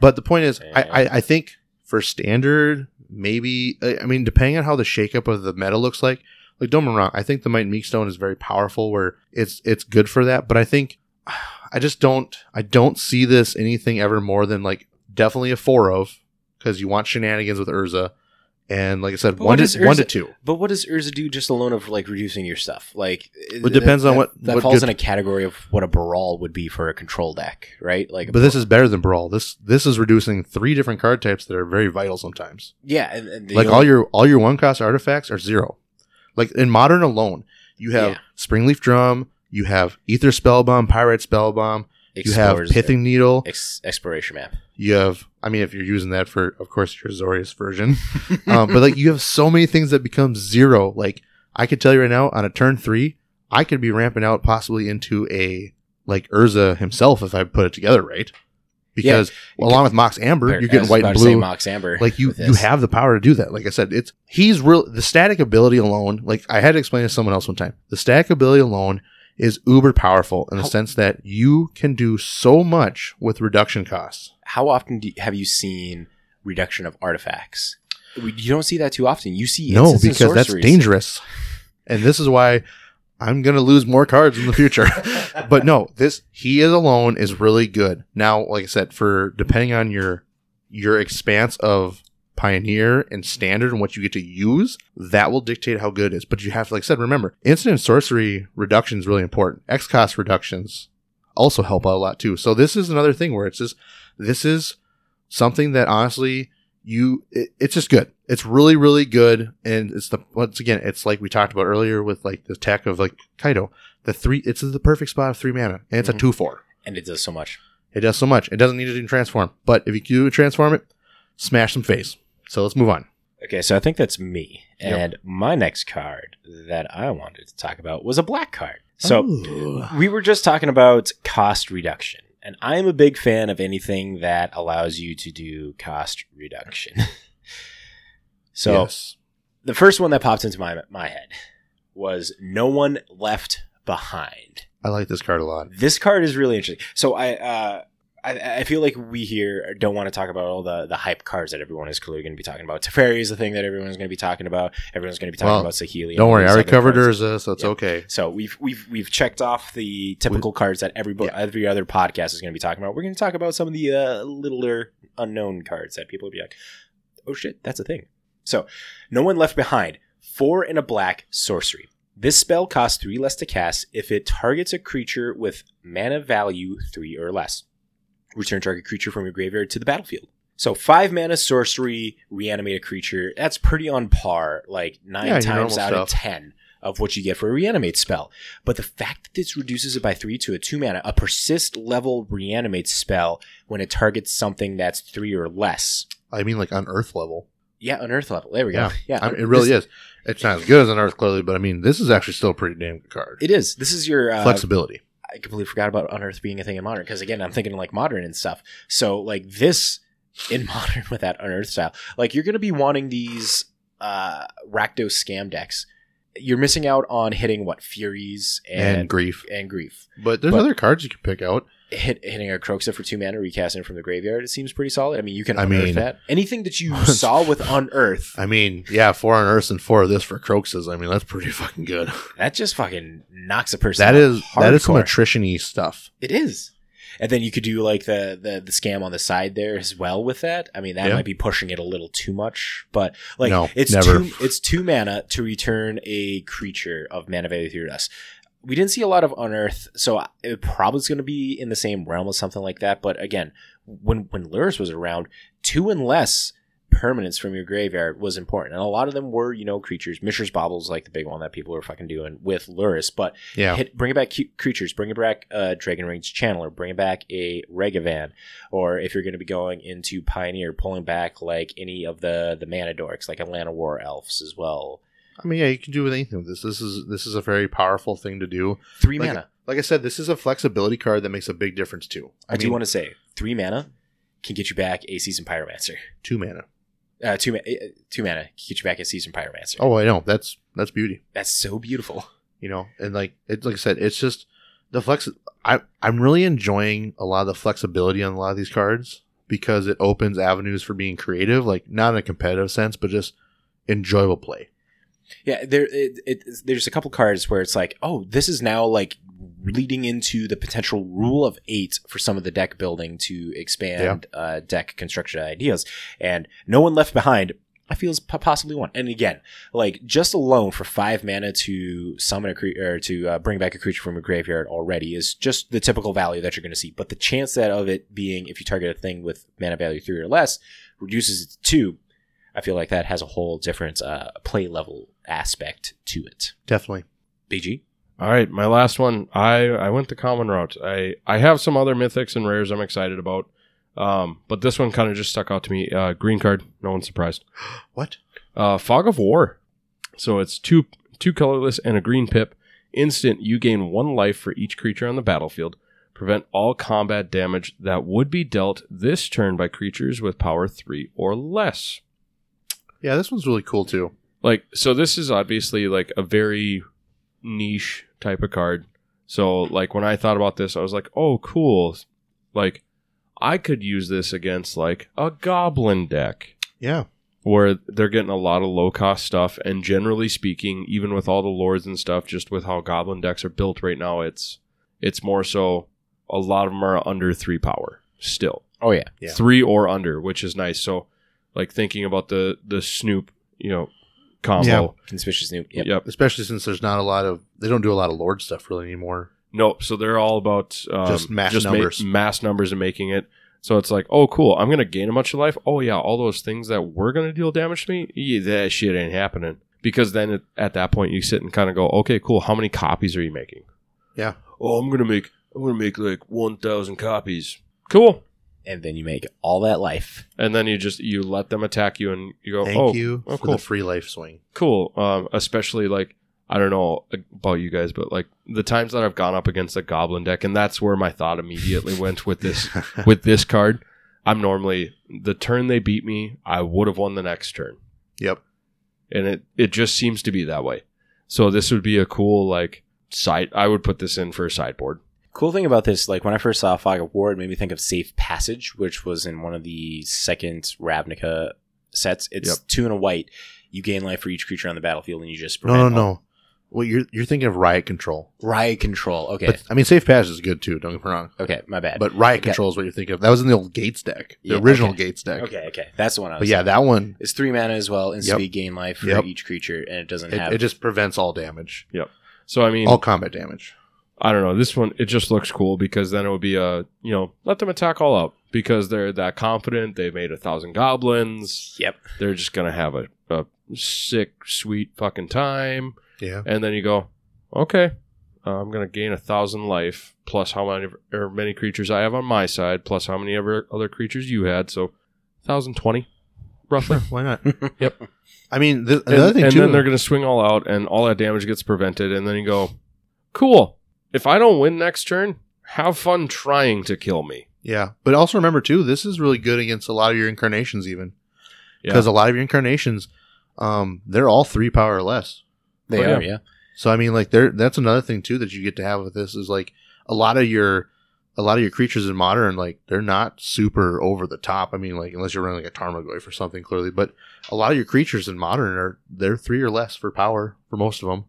But the point is, I, I, I think for standard, maybe I I mean, depending on how the shakeup of the meta looks like, like don't get me wrong, I think the Might and Meek Stone is very powerful, where it's it's good for that. But I think I just don't I don't see this anything ever more than like definitely a four of because you want shenanigans with Urza, and like I said, But one to does one to two. But what does Urza do just alone of like reducing your stuff? Like It depends that- on what- that what falls good- in a category of what a Baral would be for a control deck, right? Like, But this is better than Baral. This this is reducing three different card types that are very vital sometimes. yeah, and, and like all your all your one cost artifacts are zero. Like in modern alone, you have Yeah. Springleaf Drum, you have Aether Spellbomb, Pyrite Spellbomb, you have Pithing Needle, ex- exploration map. you have I mean if you're using that for of course your Azorius version. um, but like you have so many things that become zero. Like I could tell you right now on a turn three, I could be ramping out possibly into a like Urza himself if I put it together right. Because along with Mox Amber, you're getting white and blue Mox Amber. like you you have the power to do that like i said it's he's real the static ability alone like i had to explain to someone else one time the static ability alone is uber powerful in the How- sense that you can do so much with reduction costs. How often do you, have you seen reduction of artifacts? You don't see that too often. You see no because that's dangerous. And this is why i'm gonna lose more cards in the future. But no this he is alone is really good. Now like i said for depending on your your expanse of pioneer and standard and what you get to use that will dictate how good it is. But you have to like i said remember instant and sorcery reduction is really important. X cost reductions also help out a lot too. So this is another thing where it's just this is something that honestly you it, it's just good. It's really really good. And it's the once again it's like we talked about earlier with like the tech of like Kaito. The three it's the perfect spot of three mana and it's Mhm. a two four. And it does so much. it does so much. It doesn't need to transform. But if you do transform it smash some face so let's move on Okay, so I think that's me. Yep. And my next card that I wanted to talk about was a black card. So Ooh. we were just talking about cost reduction. And I am a big fan of anything that allows you to do cost reduction. so yes. the first one that popped into my my head was no one left behind. i like this card a lot This card is really interesting. So I uh I, I feel like we here don't want to talk about all the, the hype cards that everyone is clearly going to be talking about. Teferi is the thing that everyone's going to be talking about. Everyone's going to be talking Well, about Saheeli. don't worry i recovered already other covered cards. urza so it's Yeah. okay So we've we've we've checked off the typical cards that every bo- every other podcast is going to be talking about. We're going to talk about some of the uh, littler unknown cards that people will be like, "Oh shit, that's a thing." So, no one left behind. Four and a black sorcery. This spell costs three less to cast if it targets a creature with mana value three or less. Return target creature from your graveyard to the battlefield. So five mana sorcery, reanimate a creature. That's pretty on par, like nine Yeah, times out of ten of what you get for a reanimate spell. But the fact that this reduces it by three to a two mana, a persist level reanimate spell when it targets something that's three or less. i mean like Unearth level Yeah, unearth level. There we go. Yeah. Yeah, I mean, it really this- is it's not as good as an earth clearly but i mean this is actually still a pretty damn good card It is. This is your uh, flexibility I completely forgot about Unearth being a thing in modern because again, I'm thinking like modern and stuff. So like this in modern with that Unearth style, like you're gonna be wanting these uh Rakdos scam decks. You're missing out on hitting what Furies and, and grief and Grief. but there's But- other cards you can pick out Hit hitting a Kroxa for two mana, recasting from the graveyard. It seems pretty solid. I mean, you can I unearth mean- that. Anything that you saw with Unearth, I mean, yeah, four Unearth and four of this for Kroxas. I mean, that's pretty fucking good. that just fucking knocks a person. That is that is some hardcore. attrition-y stuff. It is. And then you could do like the, the the scam on the side there as well with that. I mean, that Yeah. might be pushing it a little too much, but like No, it's never. two it's two mana to return a creature of mana value or less. We didn't see a lot of unearth, so it probably is going to be in the same realm as something like that. But again, when when Lurrus was around, two and less permanents from your graveyard was important, and a lot of them were you know creatures. Mishra's Baubles like the big one that people are fucking doing with Lurrus, but Yeah, hit, bring it back cu- creatures, bring it back uh, Dragon's Rage Channeler, bring it back a Ragavan, or if you're going to be going into Pioneer, pulling back like any of the the mana dorks, like Llanowar Elves as well. I mean, yeah, you can do with anything with this. This is this is a very powerful thing to do. Three Like, mana. like I said, this is a flexibility card that makes a big difference too. I, do want to say three mana can get you back a season pyromancer. two mana. Uh, two, ma- uh, two mana get you back a season pyromancer. Oh, I know that's that's beauty. that's so beautiful. You know, and like it, like I said, it's just the flex. I I'm really enjoying a lot of the flexibility on a lot of these cards because it opens avenues for being creative, like not in a competitive sense, but just enjoyable play. Yeah, there. It, it, there's a couple cards where it's like, oh, this is now like leading into the potential rule of eight for some of the deck building to expand uh, deck construction ideas, and no one left behind. I feel is possibly one. And again, like just alone for five mana to summon a creature or to uh, bring back a creature from a graveyard already is just the typical value that you're going to see. But the chance that of it being, if you target a thing with mana value three or less, reduces it to two. I feel like that has a whole different uh, play level aspect to it. Definitely. BG. All right, my last one. I I went the common route. I I have some other mythics and rares I'm excited about, um, but this one kind of just stuck out to me. Uh, green card. No one's surprised. What? Uh, Fog of War. So it's two two colorless and a green pip. Instant, you gain one life for each creature on the battlefield. Prevent all combat damage that would be dealt this turn by creatures with power three or less. Yeah, this one's really cool too. Like, so this is obviously like a very niche type of card. So, like, when I thought about this, I was like, oh, cool. Like, I could use this against like a goblin deck Yeah. where they're getting a lot of low cost stuff. And generally speaking, even with all the lords and stuff, just with how goblin decks are built right now, it's it's more so a lot of them are under three power still, Oh yeah. Yeah. three or under, which is nice. So, like thinking about the the Snoop, you know, combo. Yeah. Conspicuous Snoop. Yep. Yep. Especially since there's not a lot of they don't do a lot of Lord stuff really anymore. Nope. So they're all about um, Just mass ma- numbers. mass numbers, and making it. So it's like, oh, cool. I'm gonna gain a bunch of life. Oh yeah, all those things that were gonna deal damage to me, yeah, that shit ain't happening. Because then at, at that point you sit and kind of go, okay, cool. How many copies are you making? Yeah. Oh, I'm gonna make. I'm gonna make like one thousand copies. Cool. And then you make all that life. And then you just you let them attack you, and you go, Thank oh, you oh, for cool. the free life swing. cool. Um, especially like I don't know about you guys, but like the times that I've gone up against a goblin deck, and that's where my thought immediately went with this with this card. I'm normally the turn they beat me, I would have won the next turn, Yep. and it it just seems to be that way. So this would be a cool like side. I would put this in for a sideboard. Cool thing about this, like when I first saw Fog of War, it made me think of Safe Passage, which was in one of the second Ravnica sets. It's Yep. two and a white. You gain life for each creature on the battlefield, and you just No, no, prevent all- no. Well, you're you're thinking of riot control. riot control. Okay, But I mean, safe passage is good too. Don't get me wrong. okay, my bad. But riot Okay. control is what you're thinking of. That was in the old Gates deck, the Yeah, original okay. Gates deck. okay, okay, that's the one I was. But yeah, thinking. that one is three mana as well, and Yep. speed gain life for Yep. each creature, and it doesn't it, have. it just prevents all damage, Yep. So I mean, all combat damage. I don't know. This one it just looks cool because then it would be a you know let them attack all out because they're that confident. They've made a thousand goblins. Yep. They're just gonna have a, a sick, sweet fucking time. Yeah. And then you go, okay, uh, I'm gonna gain a thousand life plus how many or many creatures I have on my side plus how many other other creatures you had. So, thousand twenty, roughly. Why not? Yep. I mean, the, and another thing and too. then they're gonna swing all out, and all that damage gets prevented. And then you go, cool. If I don't win next turn, have fun trying to kill me. yeah, but also remember too, this is really good against a lot of your incarnations, even Yeah. because a lot of your incarnations, um, they're all three power or less. they Oh, are, yeah. yeah. So I mean, like there, that's another thing too that you get to have with this is like a lot of your, a lot of your creatures in modern, like they're not super over the top. I mean, like unless you're running like a Tarmogoyf or something, clearly, but a lot of your creatures in modern are they're three or less for power for most of them.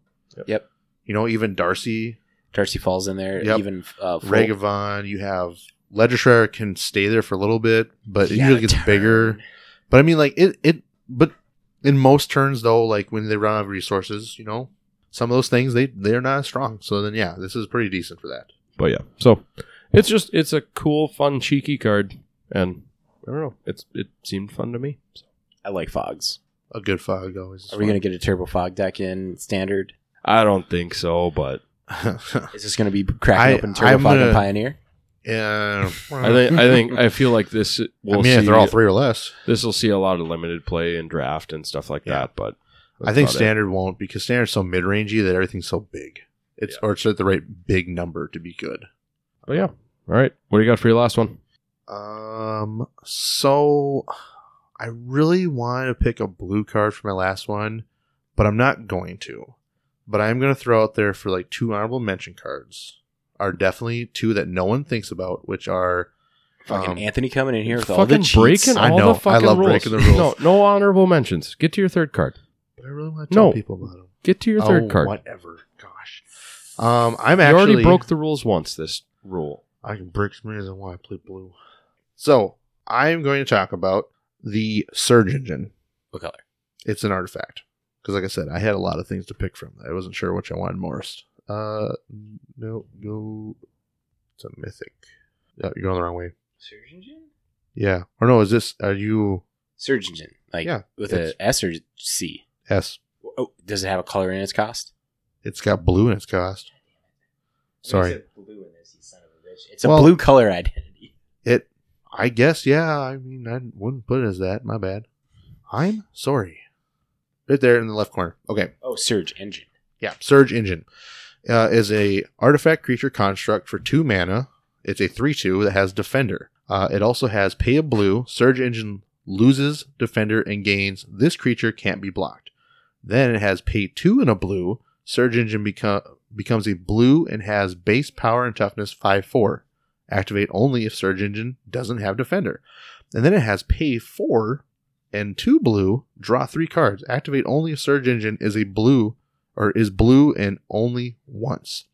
Yep. You know, even Darcy, Darcy falls in there. Yep. Even uh, Full- Ragavan, you have Ledger Shredder can stay there for a little bit, but it usually gets turn. bigger. But I mean, like it, it, but in most turns though, like when they run out of resources, you know, some of those things they they're not as strong. So then, yeah, this is pretty decent for that. But yeah, so it's just it's a cool, fun, cheeky card, and I don't know. It's it seemed fun to me. So, I like fogs. A good fog always. Are we going to get a turbo fog deck in standard? I don't think so, but gonna? Is this going to be cracking I- open turbo I'm fog gonna- and pioneer? yeah, I think I think I feel like this I will mean, if they're all three or less, this will see a lot of limited play and draft and stuff like Yeah. that. But I think about it. standard won't because standard's so mid rangey that everything's so big. It's or it's at the right big number to be good. But yeah. All right. What do you got for your last one? Um, so I really want to pick a blue card for my last one, but I'm not going to. But I'm going to throw out there for like two honorable mention cards. Are definitely two that no one thinks about, which are Fucking Um, Anthony coming in here with all the Fucking cheats. breaking I all know. the fucking I love rules. breaking the rules. No, no honorable mentions. Get to your third card. But I really want to tell No. people about them. Get to your third oh, card. Whatever. Gosh. Um, I'm actually you actually already broke the rules once. This rule. I can break some reason why I. I play blue. So I'm going to talk about the Surge Engine. What color? It's an artifact because, like I said, I had a lot of things to pick from. I wasn't sure which I wanted most. Uh, no, go. It's a mythic. Yeah, you're going the wrong way. Surge engine. Yeah, or no? Is this? Are you Surge engine. Like Yeah, with it's- a S or C. S? Oh, does it have a color in its cost? It's got blue in its cost. Sorry. It's a Well- blue color identity. It. I guess. Yeah. I mean, I wouldn't put it as that. My bad. I'm sorry. Right there in the left corner. Okay. Oh, Surge engine. Yeah, Surge Engine uh, is a artifact creature construct for two mana. It's a three-two that has Defender. Uh, it also has Pay a Blue. Surge Engine loses Defender and gains this creature can't be blocked. Then it has Pay two and a blue. Surge Engine beco- becomes a blue and has base power and toughness five four. Activate only if Surge Engine doesn't have Defender. And then it has Pay four and two blue. Draw three cards. Activate only if Surge Engine is a blue or is blue and only once.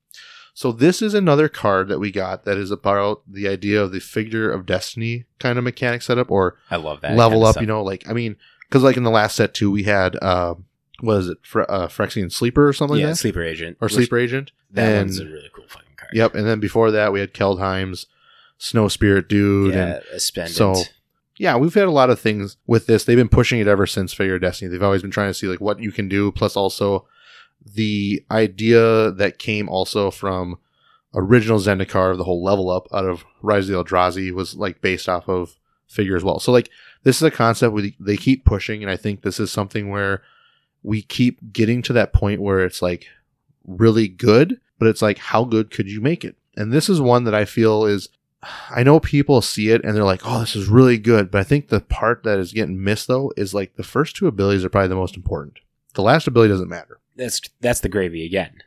So this is another card that we got that is about the idea of the figure of destiny kind of mechanic setup or I love that. level kinda up. stuff. You know, like I mean, because like in the last set too, we had uh, was it Fre- uh, Phyrexian Sleeper or something yeah, like that, sleeper agent or Sleeper Agent. That and one's a really cool fucking card. yep, and then before that we had Kaldheim's Snow Spirit Dude, Yeah, and Ascendant. so yeah, we've had a lot of things with this. They've been pushing it ever since Figure Destiny. They've always been trying to see like what you can do, plus also the idea that came also from original Zendikar, of the whole level up out of Rise of the Eldrazi was like based off of Figure as well. So like this is a concept we, they keep pushing, and I think this is something where we keep getting to that point where it's like really good, but it's like how good could you make it? And this is one that I feel is I know people see it and they're like, "Oh, this is really good," but I think the part that is getting missed though is like the first two abilities are probably the most important. The last ability doesn't matter. that's that's the gravy again.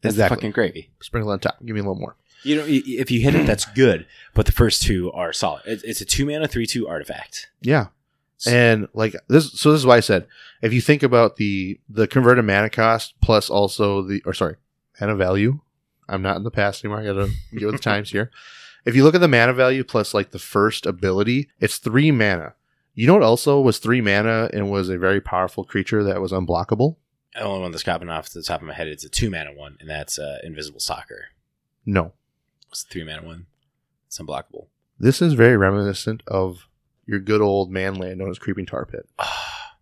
That's Exactly. the fucking gravy. Sprinkle on top. Give me a little more. You know, if you hit it, that's good. But the first two are solid. It's a two mana, three two artifact. Yeah. And like this, so this is why I said, if you think about the the converted mana cost plus also the or sorry, mana value. I'm not in the past anymore. I gotta get with the times here. If you look at the mana value plus like the first ability, it's three mana. You know what also was three mana and was a very powerful creature that was unblockable? The only one that's popping off the top of my head is a two mana one, and that's uh, Invisible Stalker. No. It's a three mana one. It's unblockable. This is very reminiscent of your good old manland known as Creeping Tar Pit.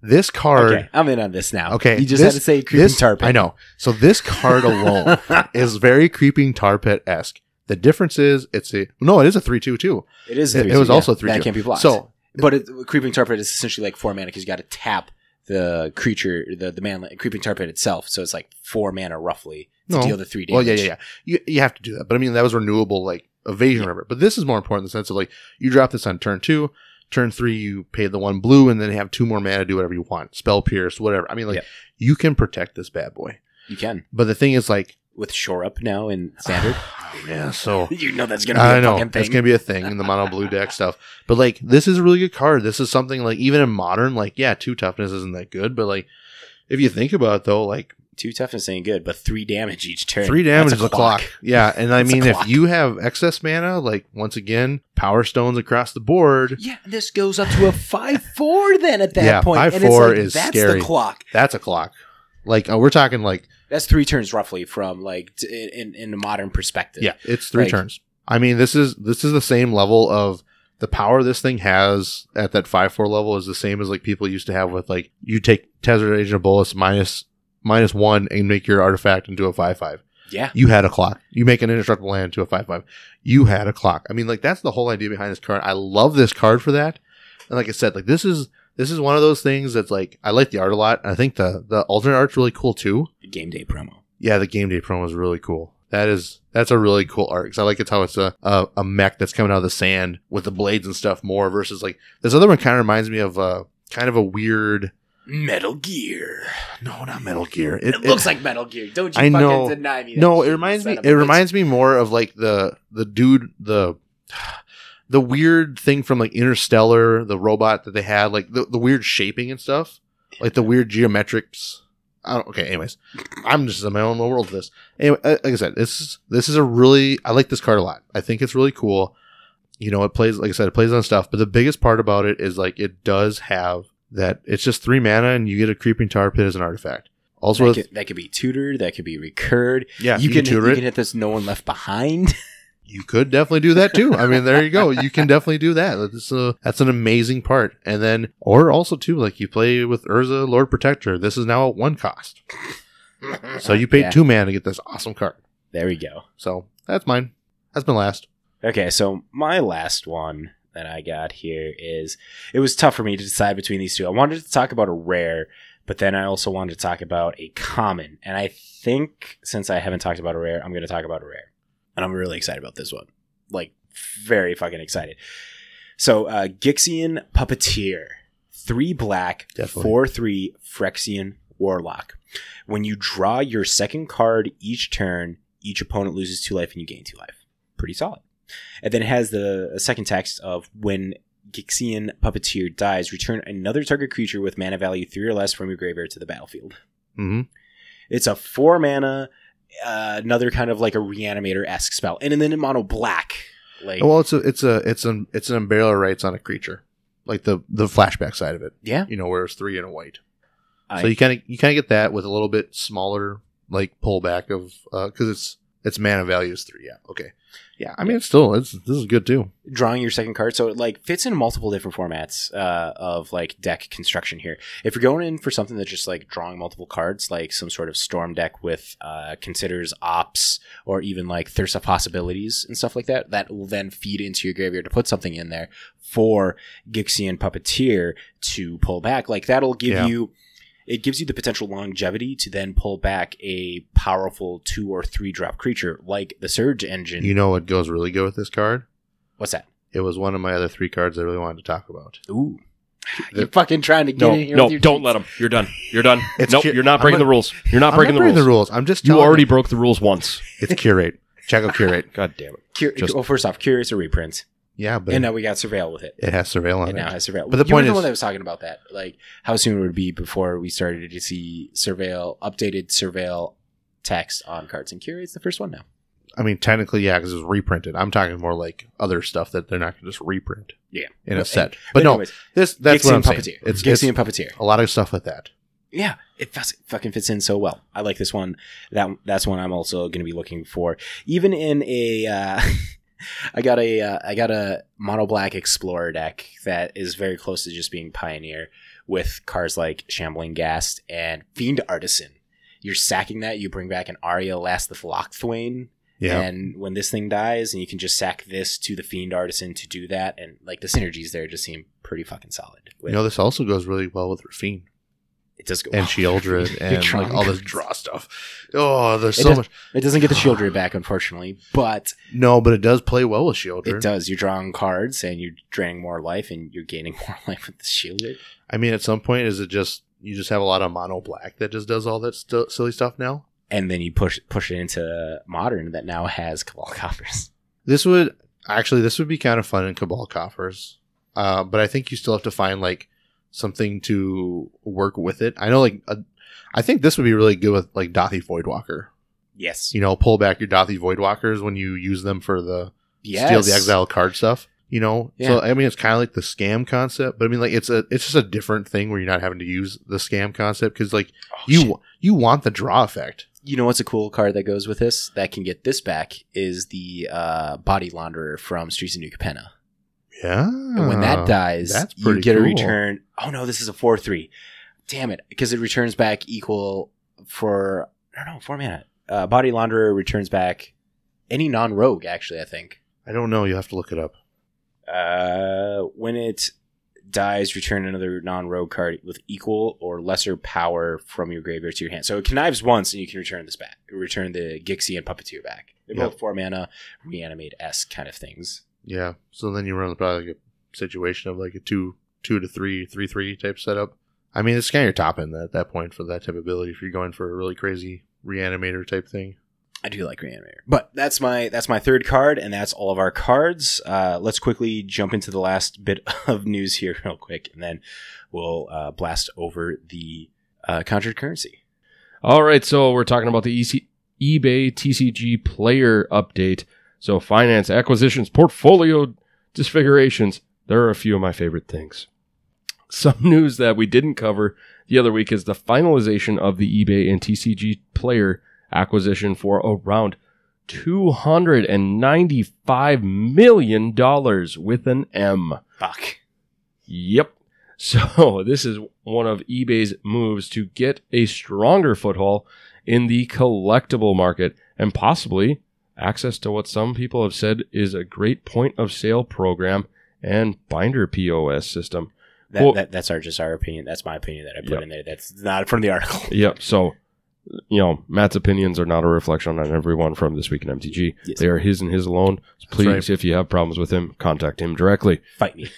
This card okay, I'm in on this now. Okay, you just this- had to say creeping this, tar pit. I know. So this card alone is very creeping tar pit esque. The difference is it's a no, it is a three two two. It is. It- three it was two, also yeah. 3-2. That can't be blocked. So but it, creeping tar pit is essentially like four mana because you got to tap the creature, the the man, creeping tar pit itself. So it's like four mana roughly to No. deal the three damage. well, yeah, yeah, yeah. You you have to do that, but I mean that was renewable like evasion, or whatever. But this is more important in the sense of like you drop this on turn two, turn three you pay the one blue, and then have two more mana to do whatever you want, spell pierce, whatever. I mean like you can protect this bad boy. You can But the thing is like with shore up now in standard. yeah, so you know that's gonna be I a know fucking thing. it's gonna be a thing in the mono blue deck stuff. But like this is a really good card. This is something like even in modern, like yeah, two toughness isn't that good, but like if you think about it though, like Two toughness ain't good, but three damage each turn. three damage is a clock. Yeah, and I mean if you have excess mana, like once again, power stones across the board. Yeah, this goes up to a five four then at that Yeah, point. 5-4 and it's like, is that's scary. the clock. That's a clock. Like uh, we're talking like That's three turns roughly from like t- in in a modern perspective. yeah, it's three Like- turns. I mean this is this is the same level of the power this thing has at that five four level is the same as like people used to have with like you take Tezzeret Agent of Bolas minus minus one and make your artifact into a five five. yeah. You had a clock. You make an indestructible land to a five five. You had a clock. I mean, like that's the whole idea behind this card. I love this card for that. And like I said, like this is this is one of those things that's like I like the art a lot. I think the the alternate art's really cool too. The game day promo. Yeah, the game day promo is really cool. That is that's a really cool art because I like it's how it's a, a a mech that's coming out of the sand with the blades and stuff more versus like this other one kind of reminds me of uh kind of a weird Metal Gear. no not Metal Gear It, looks like Metal Gear. Don't you I fucking know. deny me? no it reminds me a it reminds me more of like the the dude the the weird thing from like Interstellar the robot that they had like the, the weird shaping and stuff like the weird geometrics I don't, okay anyways I'm just in my own little world with this anyway uh, like I said this is this is a really I like this card a lot I think it's really cool you know it plays like I said it plays on stuff but the biggest part about it is like it does have that it's just three mana and you get a creeping tar pit as an artifact also That with, could, that could be tutored. That could be recurred. yeah you, can, tutor you it. can hit this. No one left behind. You could definitely do that too. I mean, there you go. You can definitely do that. That's a, that's an amazing part. And then, or also too, like you play with Urza, Lord Protector. This is now at one cost, so you paid Yeah. two mana to get this awesome card. There we go. So that's mine. That's been last. Okay, so my last one that I got here is it was tough for me to decide between these two. I wanted to talk about a rare, but then I also wanted to talk about a common. And I think since I haven't talked about a rare, I'm going to talk about a rare. And I'm really excited about this one. Like, very fucking excited. So, uh, Gixian Puppeteer. Three black, Definitely. four three Phyrexian Warlock. When you draw your second card each turn, each opponent loses two life and you gain two life. Pretty solid. And then it has the second text of when Gixian Puppeteer dies, return another target creature with mana value three or less from your graveyard to the battlefield. hmm It's a four mana, uh, another kind of like a reanimator esque spell, and then in mono black. Like, Well, it's a it's a it's an it's an Unburial Rites on a creature, like the the flashback side of it. yeah, You know, where it's three and a white. I- so you kind of you kind of get that with a little bit smaller like pullback of because it's its mana value is three. Yeah. Okay. Yeah. I mean, it's still it's this is good too. drawing your second card. So it like fits in multiple different formats uh, of like deck construction here. If you're going in for something that's just like drawing multiple cards, like some sort of storm deck with uh, considers ops or even like thirst of possibilities and stuff like that, that will then feed into your graveyard to put something in there for Gixian Puppeteer to pull back. Like that'll give Yeah. you. It gives you the potential longevity to then pull back a powerful two or three drop creature like the Surge Engine. You know what goes really good with this card? What's that? It was one of my other three cards I really wanted to talk about. Ooh. The- You're fucking trying to get No, in here. no, with your don't cheats. let them. You're done. You're done. It's nope, cu- you're not breaking gonna- the rules. You're not I'm breaking not the rules. I'm just You telling already broke the rules once. It's curate. Check out curate. God damn it. Cur- Just- well, first off, curious or reprint, Yeah, but and now we got surveil with it. it has surveil on It it. now has surveil. But the you point were the is- one that was talking about that. Like, how soon would it be before we started to see surveil, updated surveil text on cards? And curate's the first one now. I mean, technically, yeah, because it's reprinted. I'm talking more like other stuff that they're not going to just reprint Yeah. in a set. But, But no, this that's what I'm saying. Puppeteer. It's, it's Gixian Puppeteer. a lot of stuff with that. Yeah, it fus- fucking fits in so well. I like this one. That that's one I'm also going to be looking for. Even in a, uh, I got a uh, I got a mono black explorer deck that is very close to just being pioneer with cards like Shambling Ghast and Fiend Artisan. You're sacking that. You bring back an Arya Lasteth Locthwain, Yeah. and when this thing dies, and you can just sack this to the Fiend Artisan to do that, and like the synergies there just seem pretty fucking solid. you know, this also goes really well with Raffine it does go and Shieldra and like all this draw stuff. Oh, there's It so does- much. It doesn't get the Sheoldred back, unfortunately, but No, but it does play well with Sheoldred. it does. You're drawing cards and you're draining more life, and you're gaining more life with the Sheoldred. I mean, at some point, is it just you just have a lot of mono black that just does all that st- silly stuff now? And then you push push it into modern that now has Cabal Coffers. This would actually this would be kind of fun in Cabal coffers, uh, but I think you still have to find like something to work with it. I know, like uh, I think this would be really good with like Dauthi Voidwalker. Yes. You know, pull back your Dauthi Voidwalkers when you use them for the Yes. steal the exile card stuff. You know, Yeah. so I mean, it's kind of like the scam concept, but I mean, like it's a it's just a different thing where you're not having to use the scam concept because like Oh, you shit. you want the draw effect. you know what's a cool card that goes with this that can get this back is the uh, Body Launderer from Streets of New Capenna. Yeah, And when that dies, that's you get a return. Oh no, this is a four three. Damn it, because it returns back equal for I don't know four mana. Uh, Body Launderer returns back any non rogue. Actually, I think I don't know. You have to look it up. uh, when it dies, return another non-rogue card with equal or lesser power from your graveyard to your hand. So it connives once, and you can return this back. Return the Gixian Puppeteer back. They're Yep. both four mana, reanimate s kind of things. Yeah. So then you run probably like a situation of like a two two to three, three three type setup. I mean, it's kind of your top end at that point for that type of ability if you're going for a really crazy reanimator type thing. I do like Reanimator, but that's my that's my third card, and that's all of our cards. Uh, let's quickly jump into the last bit of news here, real quick, and then we'll uh, blast over the uh, conjured currency. All right, so we're talking about the EC- eBay TCG player update. So finance, acquisitions, portfolio disfigurations. There are a few of my favorite things. Some news that we didn't cover the other week is the finalization of the eBay and TCG player acquisition for around $295 million with an M. Fuck. Yep. So this is one of eBay's moves to get a stronger foothold in the collectible market and possibly access to what some people have said is a great point of sale program and binder POS system. That, Well- that that's our just our opinion. That's my opinion that I put Yep. in there. That's not from the article. Yep. So, you know, Matt's opinions are not a reflection on everyone from this week in MTG. Yes. They are his and his alone. So please, right. if you have problems with him, contact him directly. Fight me.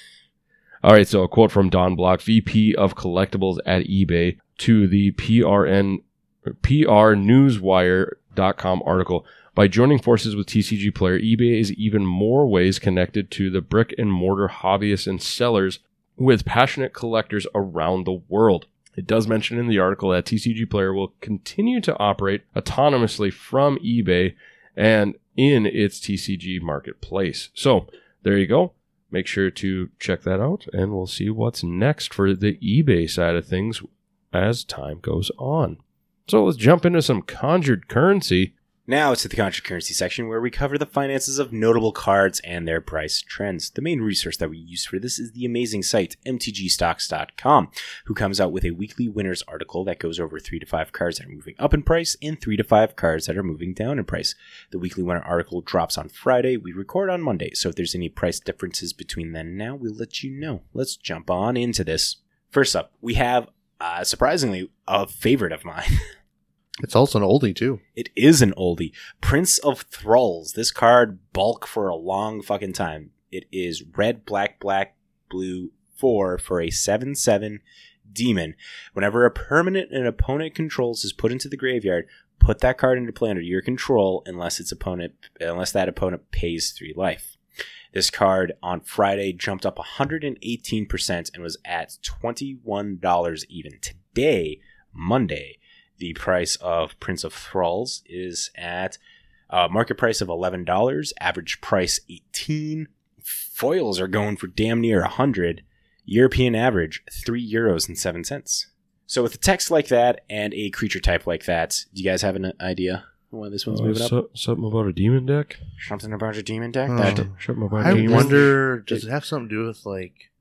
All right, so a quote from Don Block, VP of Collectibles at eBay, to the PRN PR PRNewsWire.com article. By joining forces with TCG Player, eBay is even more ways connected to the brick and mortar hobbyists and sellers with passionate collectors around the world. It does mention in the article that TCG Player will continue to operate autonomously from eBay and in its TCG marketplace. So there you go make sure to check that out and we'll see what's next for the eBay side of things as time goes on. So let's jump into some conjured currency. Now it's to the conjured currency section where we cover the finances of notable cards and their price trends. The main resource that we use for this is the amazing site mtgstocks.com, who comes out with a weekly winners article that goes over three to five cards that are moving up in price and three to five cards that are moving down in price. The weekly winner article drops on Friday. We record on Monday, so if there's any price differences between then and now, we'll let you know. Let's jump on into this. First up, we have uh, surprisingly a favorite of mine. It's also an oldie too. It is an oldie. Prince of Thralls. This card bulk for a long fucking time. It is red, black, black, blue, four for a 7 7 demon. Whenever a permanent an opponent controls is put into the graveyard, put that card into play under your control unless its opponent unless that opponent pays three life. This card on Friday jumped up 118% and was at $21 even. Today, Monday, the price of Prince of Thralls is at uh, market price of eleven dollars, average price eighteen. Foils are going for damn near a hundred. European average three euros and seven cents. So with a text like that and a creature type like that, do you guys have an idea why this one's Uh, moving up? something about a demon deck? Something about a demon deck. Oh. That Something about I demons? wonder, does it have something to do with like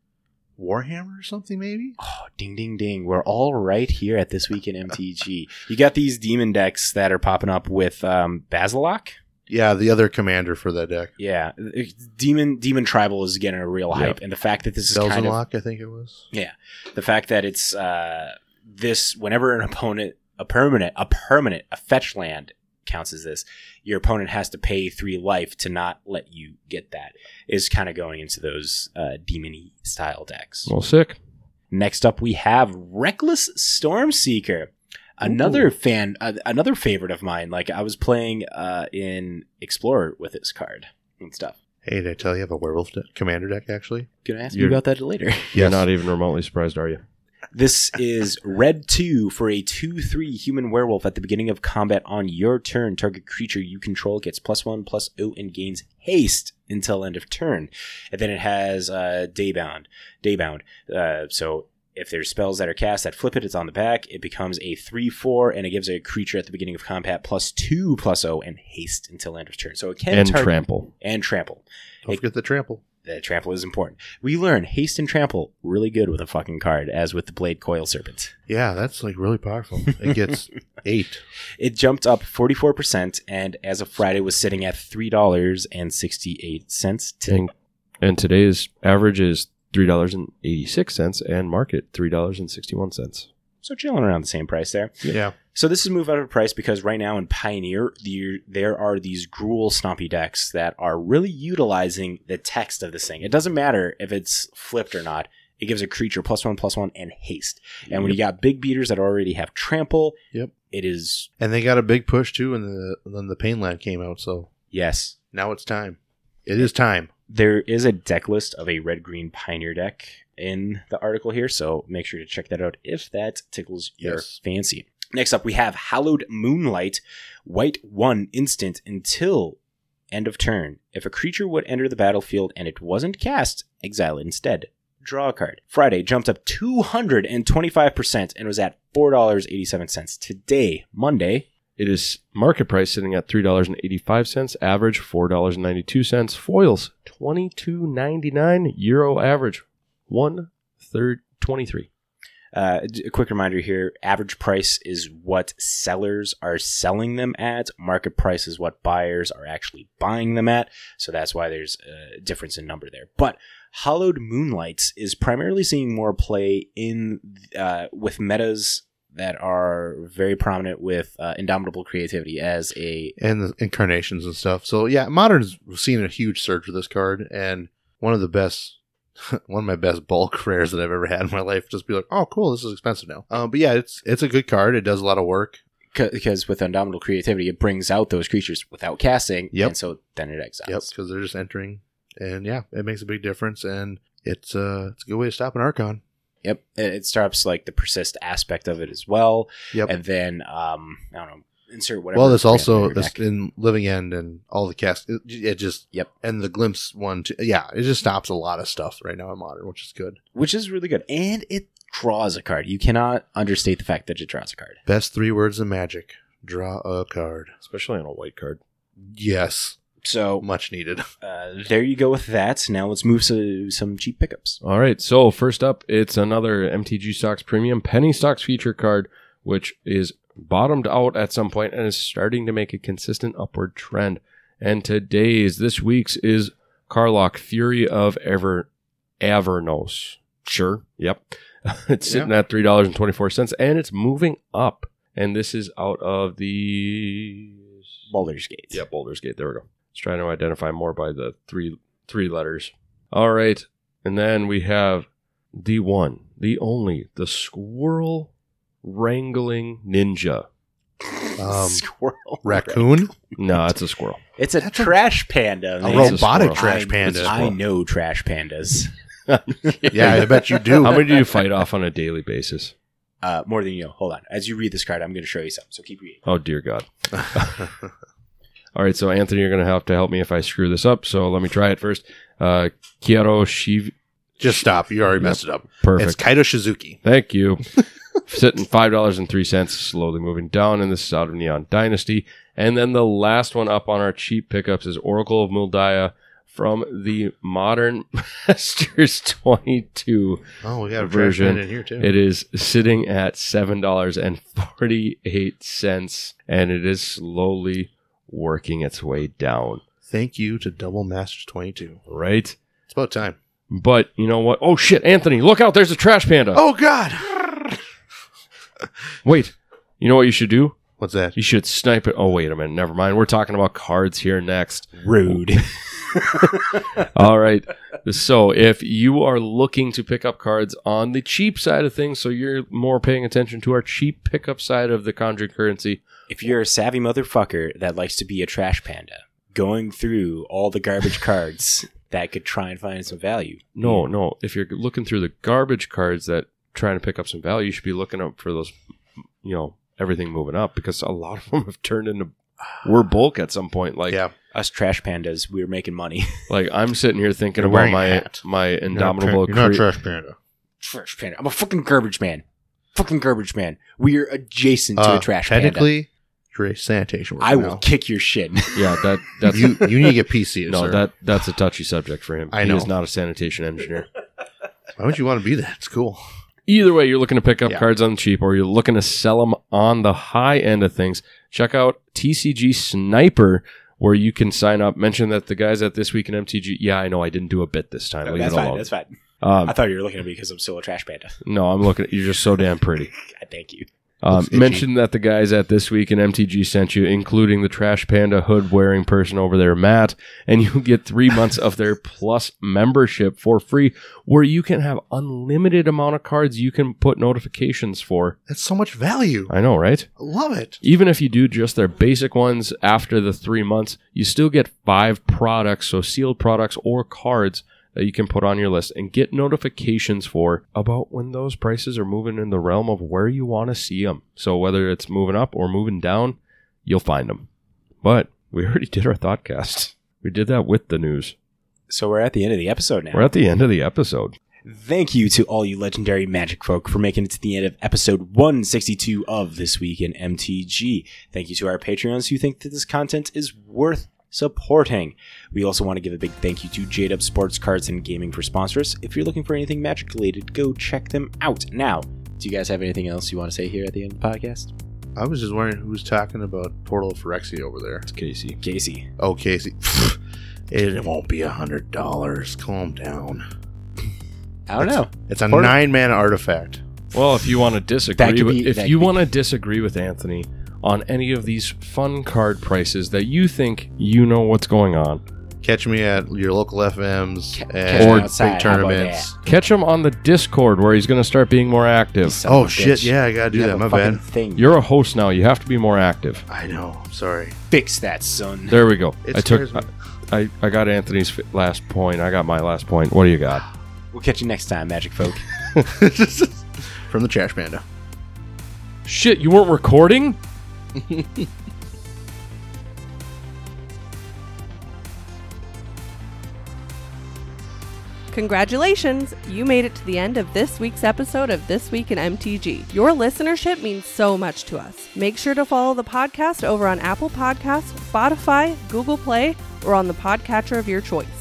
Warhammer or something? Maybe. Oh, ding, ding, ding. We're all right here at This Week in MTG. You got these demon decks that are popping up with um, Basilok. Yeah, the other commander for that deck, Yeah, demon demon tribal is getting a real hype, and the fact that this is kind of I think it was. Yeah, the fact that it's uh, this whenever an opponent a permanent a permanent a fetch land counts as this, your opponent has to pay three life to not let you get that. Is kind of going into those uh, demony style decks. Well, sick. Next up, we have Reckless Stormseeker. Another fan, uh, another favorite of mine. Like I was playing uh, in Explorer with this card and stuff. Hey, did I tell you I have a werewolf de- commander deck actually? Gonna ask You're- you about that later. You're not even remotely surprised, are you? This is red two for a two three human werewolf. At the beginning of combat on your turn, target creature you control gets plus one plus O and gains haste until end of turn. And then it has uh, daybound, daybound. Uh, so if there's spells that are cast that flip it, it's on the back. It becomes a three four, and it gives a creature at the beginning of combat plus two plus O and haste until end of turn. So it can And target trample. and trample. Don't It- forget the trample. The trample is important. We learn haste and trample really good with a fucking card, as with the Bladecoil Serpent. Yeah, that's like really powerful. It gets eight. It jumped up 44% and as of Friday was sitting at $3.68 today. And, and today's average is $3.86 and market $3.61. So chilling around the same price there. Yeah. So this is move out of price because right now in Pioneer, the, there are these Gruul Stompy decks that are really utilizing the text of this thing. It doesn't matter if it's flipped or not. It gives a creature plus one, plus one, and haste. And when you got big beaters that already have trample, Yep. it is And they got a big push too when the when the Painland came out. So yes. now it's time. It is time. There is a deck list of a red green Pioneer deck in the article here, so make sure to check that out if that tickles your fancy. Next up, we have Hallowed Moonlight, white one instant until end of turn. If a creature would enter the battlefield and it wasn't cast, exile it instead. Draw a card. Friday jumped up 225% and was at $4.87. Today, Monday, It is market price sitting at $3.85, average $4.92, foils $22.99, euro average one third 23. Uh, a quick reminder here average price is what sellers are selling them at, market price is what buyers are actually buying them at. So that's why there's a difference in number there. But Hallowed Moonlights is primarily seeing more play in uh, with metas that are very prominent with uh, Indomitable Creativity as a and the incarnations and stuff. So yeah, modern's seen a huge surge with this card, and one of the best, one of my best bulk rares that I've ever had in my life. Just be like, oh, cool, this is expensive now. Um, but yeah, it's it's a good card. It does a lot of work. because with Indomitable Creativity, it brings out those creatures without casting, Yep. and so then it exiles. Yep, because they're just entering, and yeah, it makes a big difference, and it's uh it's a good way to stop an Archon. Yep, it it stops like the persist aspect of it as well. Yep. and then um, I don't know, insert whatever. well, there's also this in Living End and all the cast. It, it just Yep. and the glimpse one. Too, yeah, it just stops a lot of stuff right now in modern, which is good. which is really good, and it draws a card. You cannot understate the fact that it draws a card. Best three words in Magic: draw a card. Especially on a white card. Yes, So much needed. uh, there you go with that. Now let's move to some cheap pickups. All right, so first up, it's another MTG Stocks Premium Penny Stocks feature card, which is bottomed out at some point and is starting to make a consistent upward trend. And today's, this week's is Karlach Fury of Ever Avernus. Sure, yep. it's sitting at three dollars and twenty four cents, and it's moving up. And this is out of the Baldur's Gate. yeah, Boulder's Gate. There we go. Let's try to identify more by the three three letters. All right, and then we have the one, the only, the squirrel wrangling ninja. Um, Squirrel. Raccoon, No, it's a squirrel. It's a trash panda. a man. robotic squirrel. trash panda. I know trash pandas. yeah, I bet you do. How many do you fight off on a daily basis? Uh, more than you know. Hold on. As you read this card, I'm going to show you something. So keep reading. Oh dear God! All right, so Anthony, you're going to have to help me if I screw this up. So let me try it first. Uh, Kiaro Shiv. Just stop. You already messed it up. Perfect. It's Kaito Shizuki. Thank you. Sitting five dollars and three cents, slowly moving down, and this is out of Neon Dynasty. And then the last one up on our cheap pickups is Oracle of Mul Daya from the Modern Masters 22 Oh, we got a Version. version in here too. It is sitting at seven dollars and forty eight cents, and it is slowly working its way down. Thank you to Double Masters 22. Right, It's about time. but you know what? Oh shit, Anthony, look out! There's a trash panda. Oh God! Wait, you know what you should do? What's that? You should snipe it. Oh wait a minute, never mind. We're talking about cards here next. Rude. All right. So if you are looking to pick up cards on the cheap side of things, so you're more paying attention to our cheap pickup side of the conjured currency, if you're a savvy motherfucker that likes to be a trash panda, going through all the garbage cards that could try and find some value. No, no. If you're looking through the garbage cards that trying to pick up some value, you should be looking up for those, you know, everything moving up because a lot of them have turned into we're bulk at some point. Like, yeah. Us trash pandas, we're making money. like I'm sitting here thinking You're about wearing my hat. my You're not, indomitable. tra- you're not cre- trash panda. trash panda. I'm a fucking garbage man. Fucking garbage man. We're adjacent to Uh, a trash panda. technically, you're a sanitation worker. I will now. kick your shit. yeah, that that's you you need to get PC. no, sir. that that's a touchy subject for him. I He know. is not a sanitation engineer. Why would you want to be that? It's cool. Either way, you're looking to pick up Yeah. cards on the cheap or you're looking to sell them on the high end of things, check out TCG Sniper, where you can sign up. Mention that the guys at This Week in MTG, yeah, I know I didn't do a bit this time. Leave that's fine. That's fine. Um, I thought you were looking at me because I'm still a trash panda. no, I'm looking at you're just so damn pretty. God, thank you. Um, mention that the guys at This Week in MTG sent you, including the Trash Panda hood wearing person over there, Matt, and you get three months of their Plus membership for free, where you can have unlimited amount of cards you can put notifications for. That's so much value. I know, right? I love it. Even if you do just their basic ones after the three months, you still get five products, so sealed products or cards that you can put on your list and get notifications for about when those prices are moving in the realm of where you want to see them. So whether it's moving up or moving down, you'll find them. But we already did our thoughtcast. We did that with the news. So we're at the end of the episode now. We're at the end of the episode. Thank you to all you legendary magic folk for making it to the end of episode 162 of This Week in MTG. Thank you to our Patreons who think that this content is worth supporting. We also want to give a big thank you to JDub Sports Cards and Gaming for sponsors. If you're looking for anything magic related, go check them out. Now, do you guys have anything else you want to say here at the end of the podcast? I was just wondering who's talking about Portal of Phyrexia over there. It's Casey. Casey. Oh, Casey. it won't be a hundred dollars. Calm down. I don't know. It's a Portal- nine-man artifact. Well, if you want to disagree, could with, be- if you be- want to disagree with Anthony on any of these fun card prices that you think you know what's going on, Catch me at your local FNMs Ca- catch and me big outside, how about tournaments. catch him on the Discord where he's going to start being more active. Son Oh a shit! bitch. Yeah, I gotta do You that. have My a fucking bad. Thing. You're a host now. You have to be more active. I know. I'm sorry. fix that, son. There we go. It I took. scares me. I, I got Anthony's fi- last point. I got my last point. What do you got? We'll catch you next time, magic folk. From the Trash Panda. Shit, you weren't recording? Congratulations! You made it to the end of this week's episode of This Week in MTG. Your listenership means so much to us. Make sure to follow the podcast over on Apple Podcasts, Spotify, Google Play, or on the podcatcher of your choice.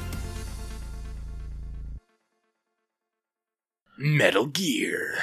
Metal Gear.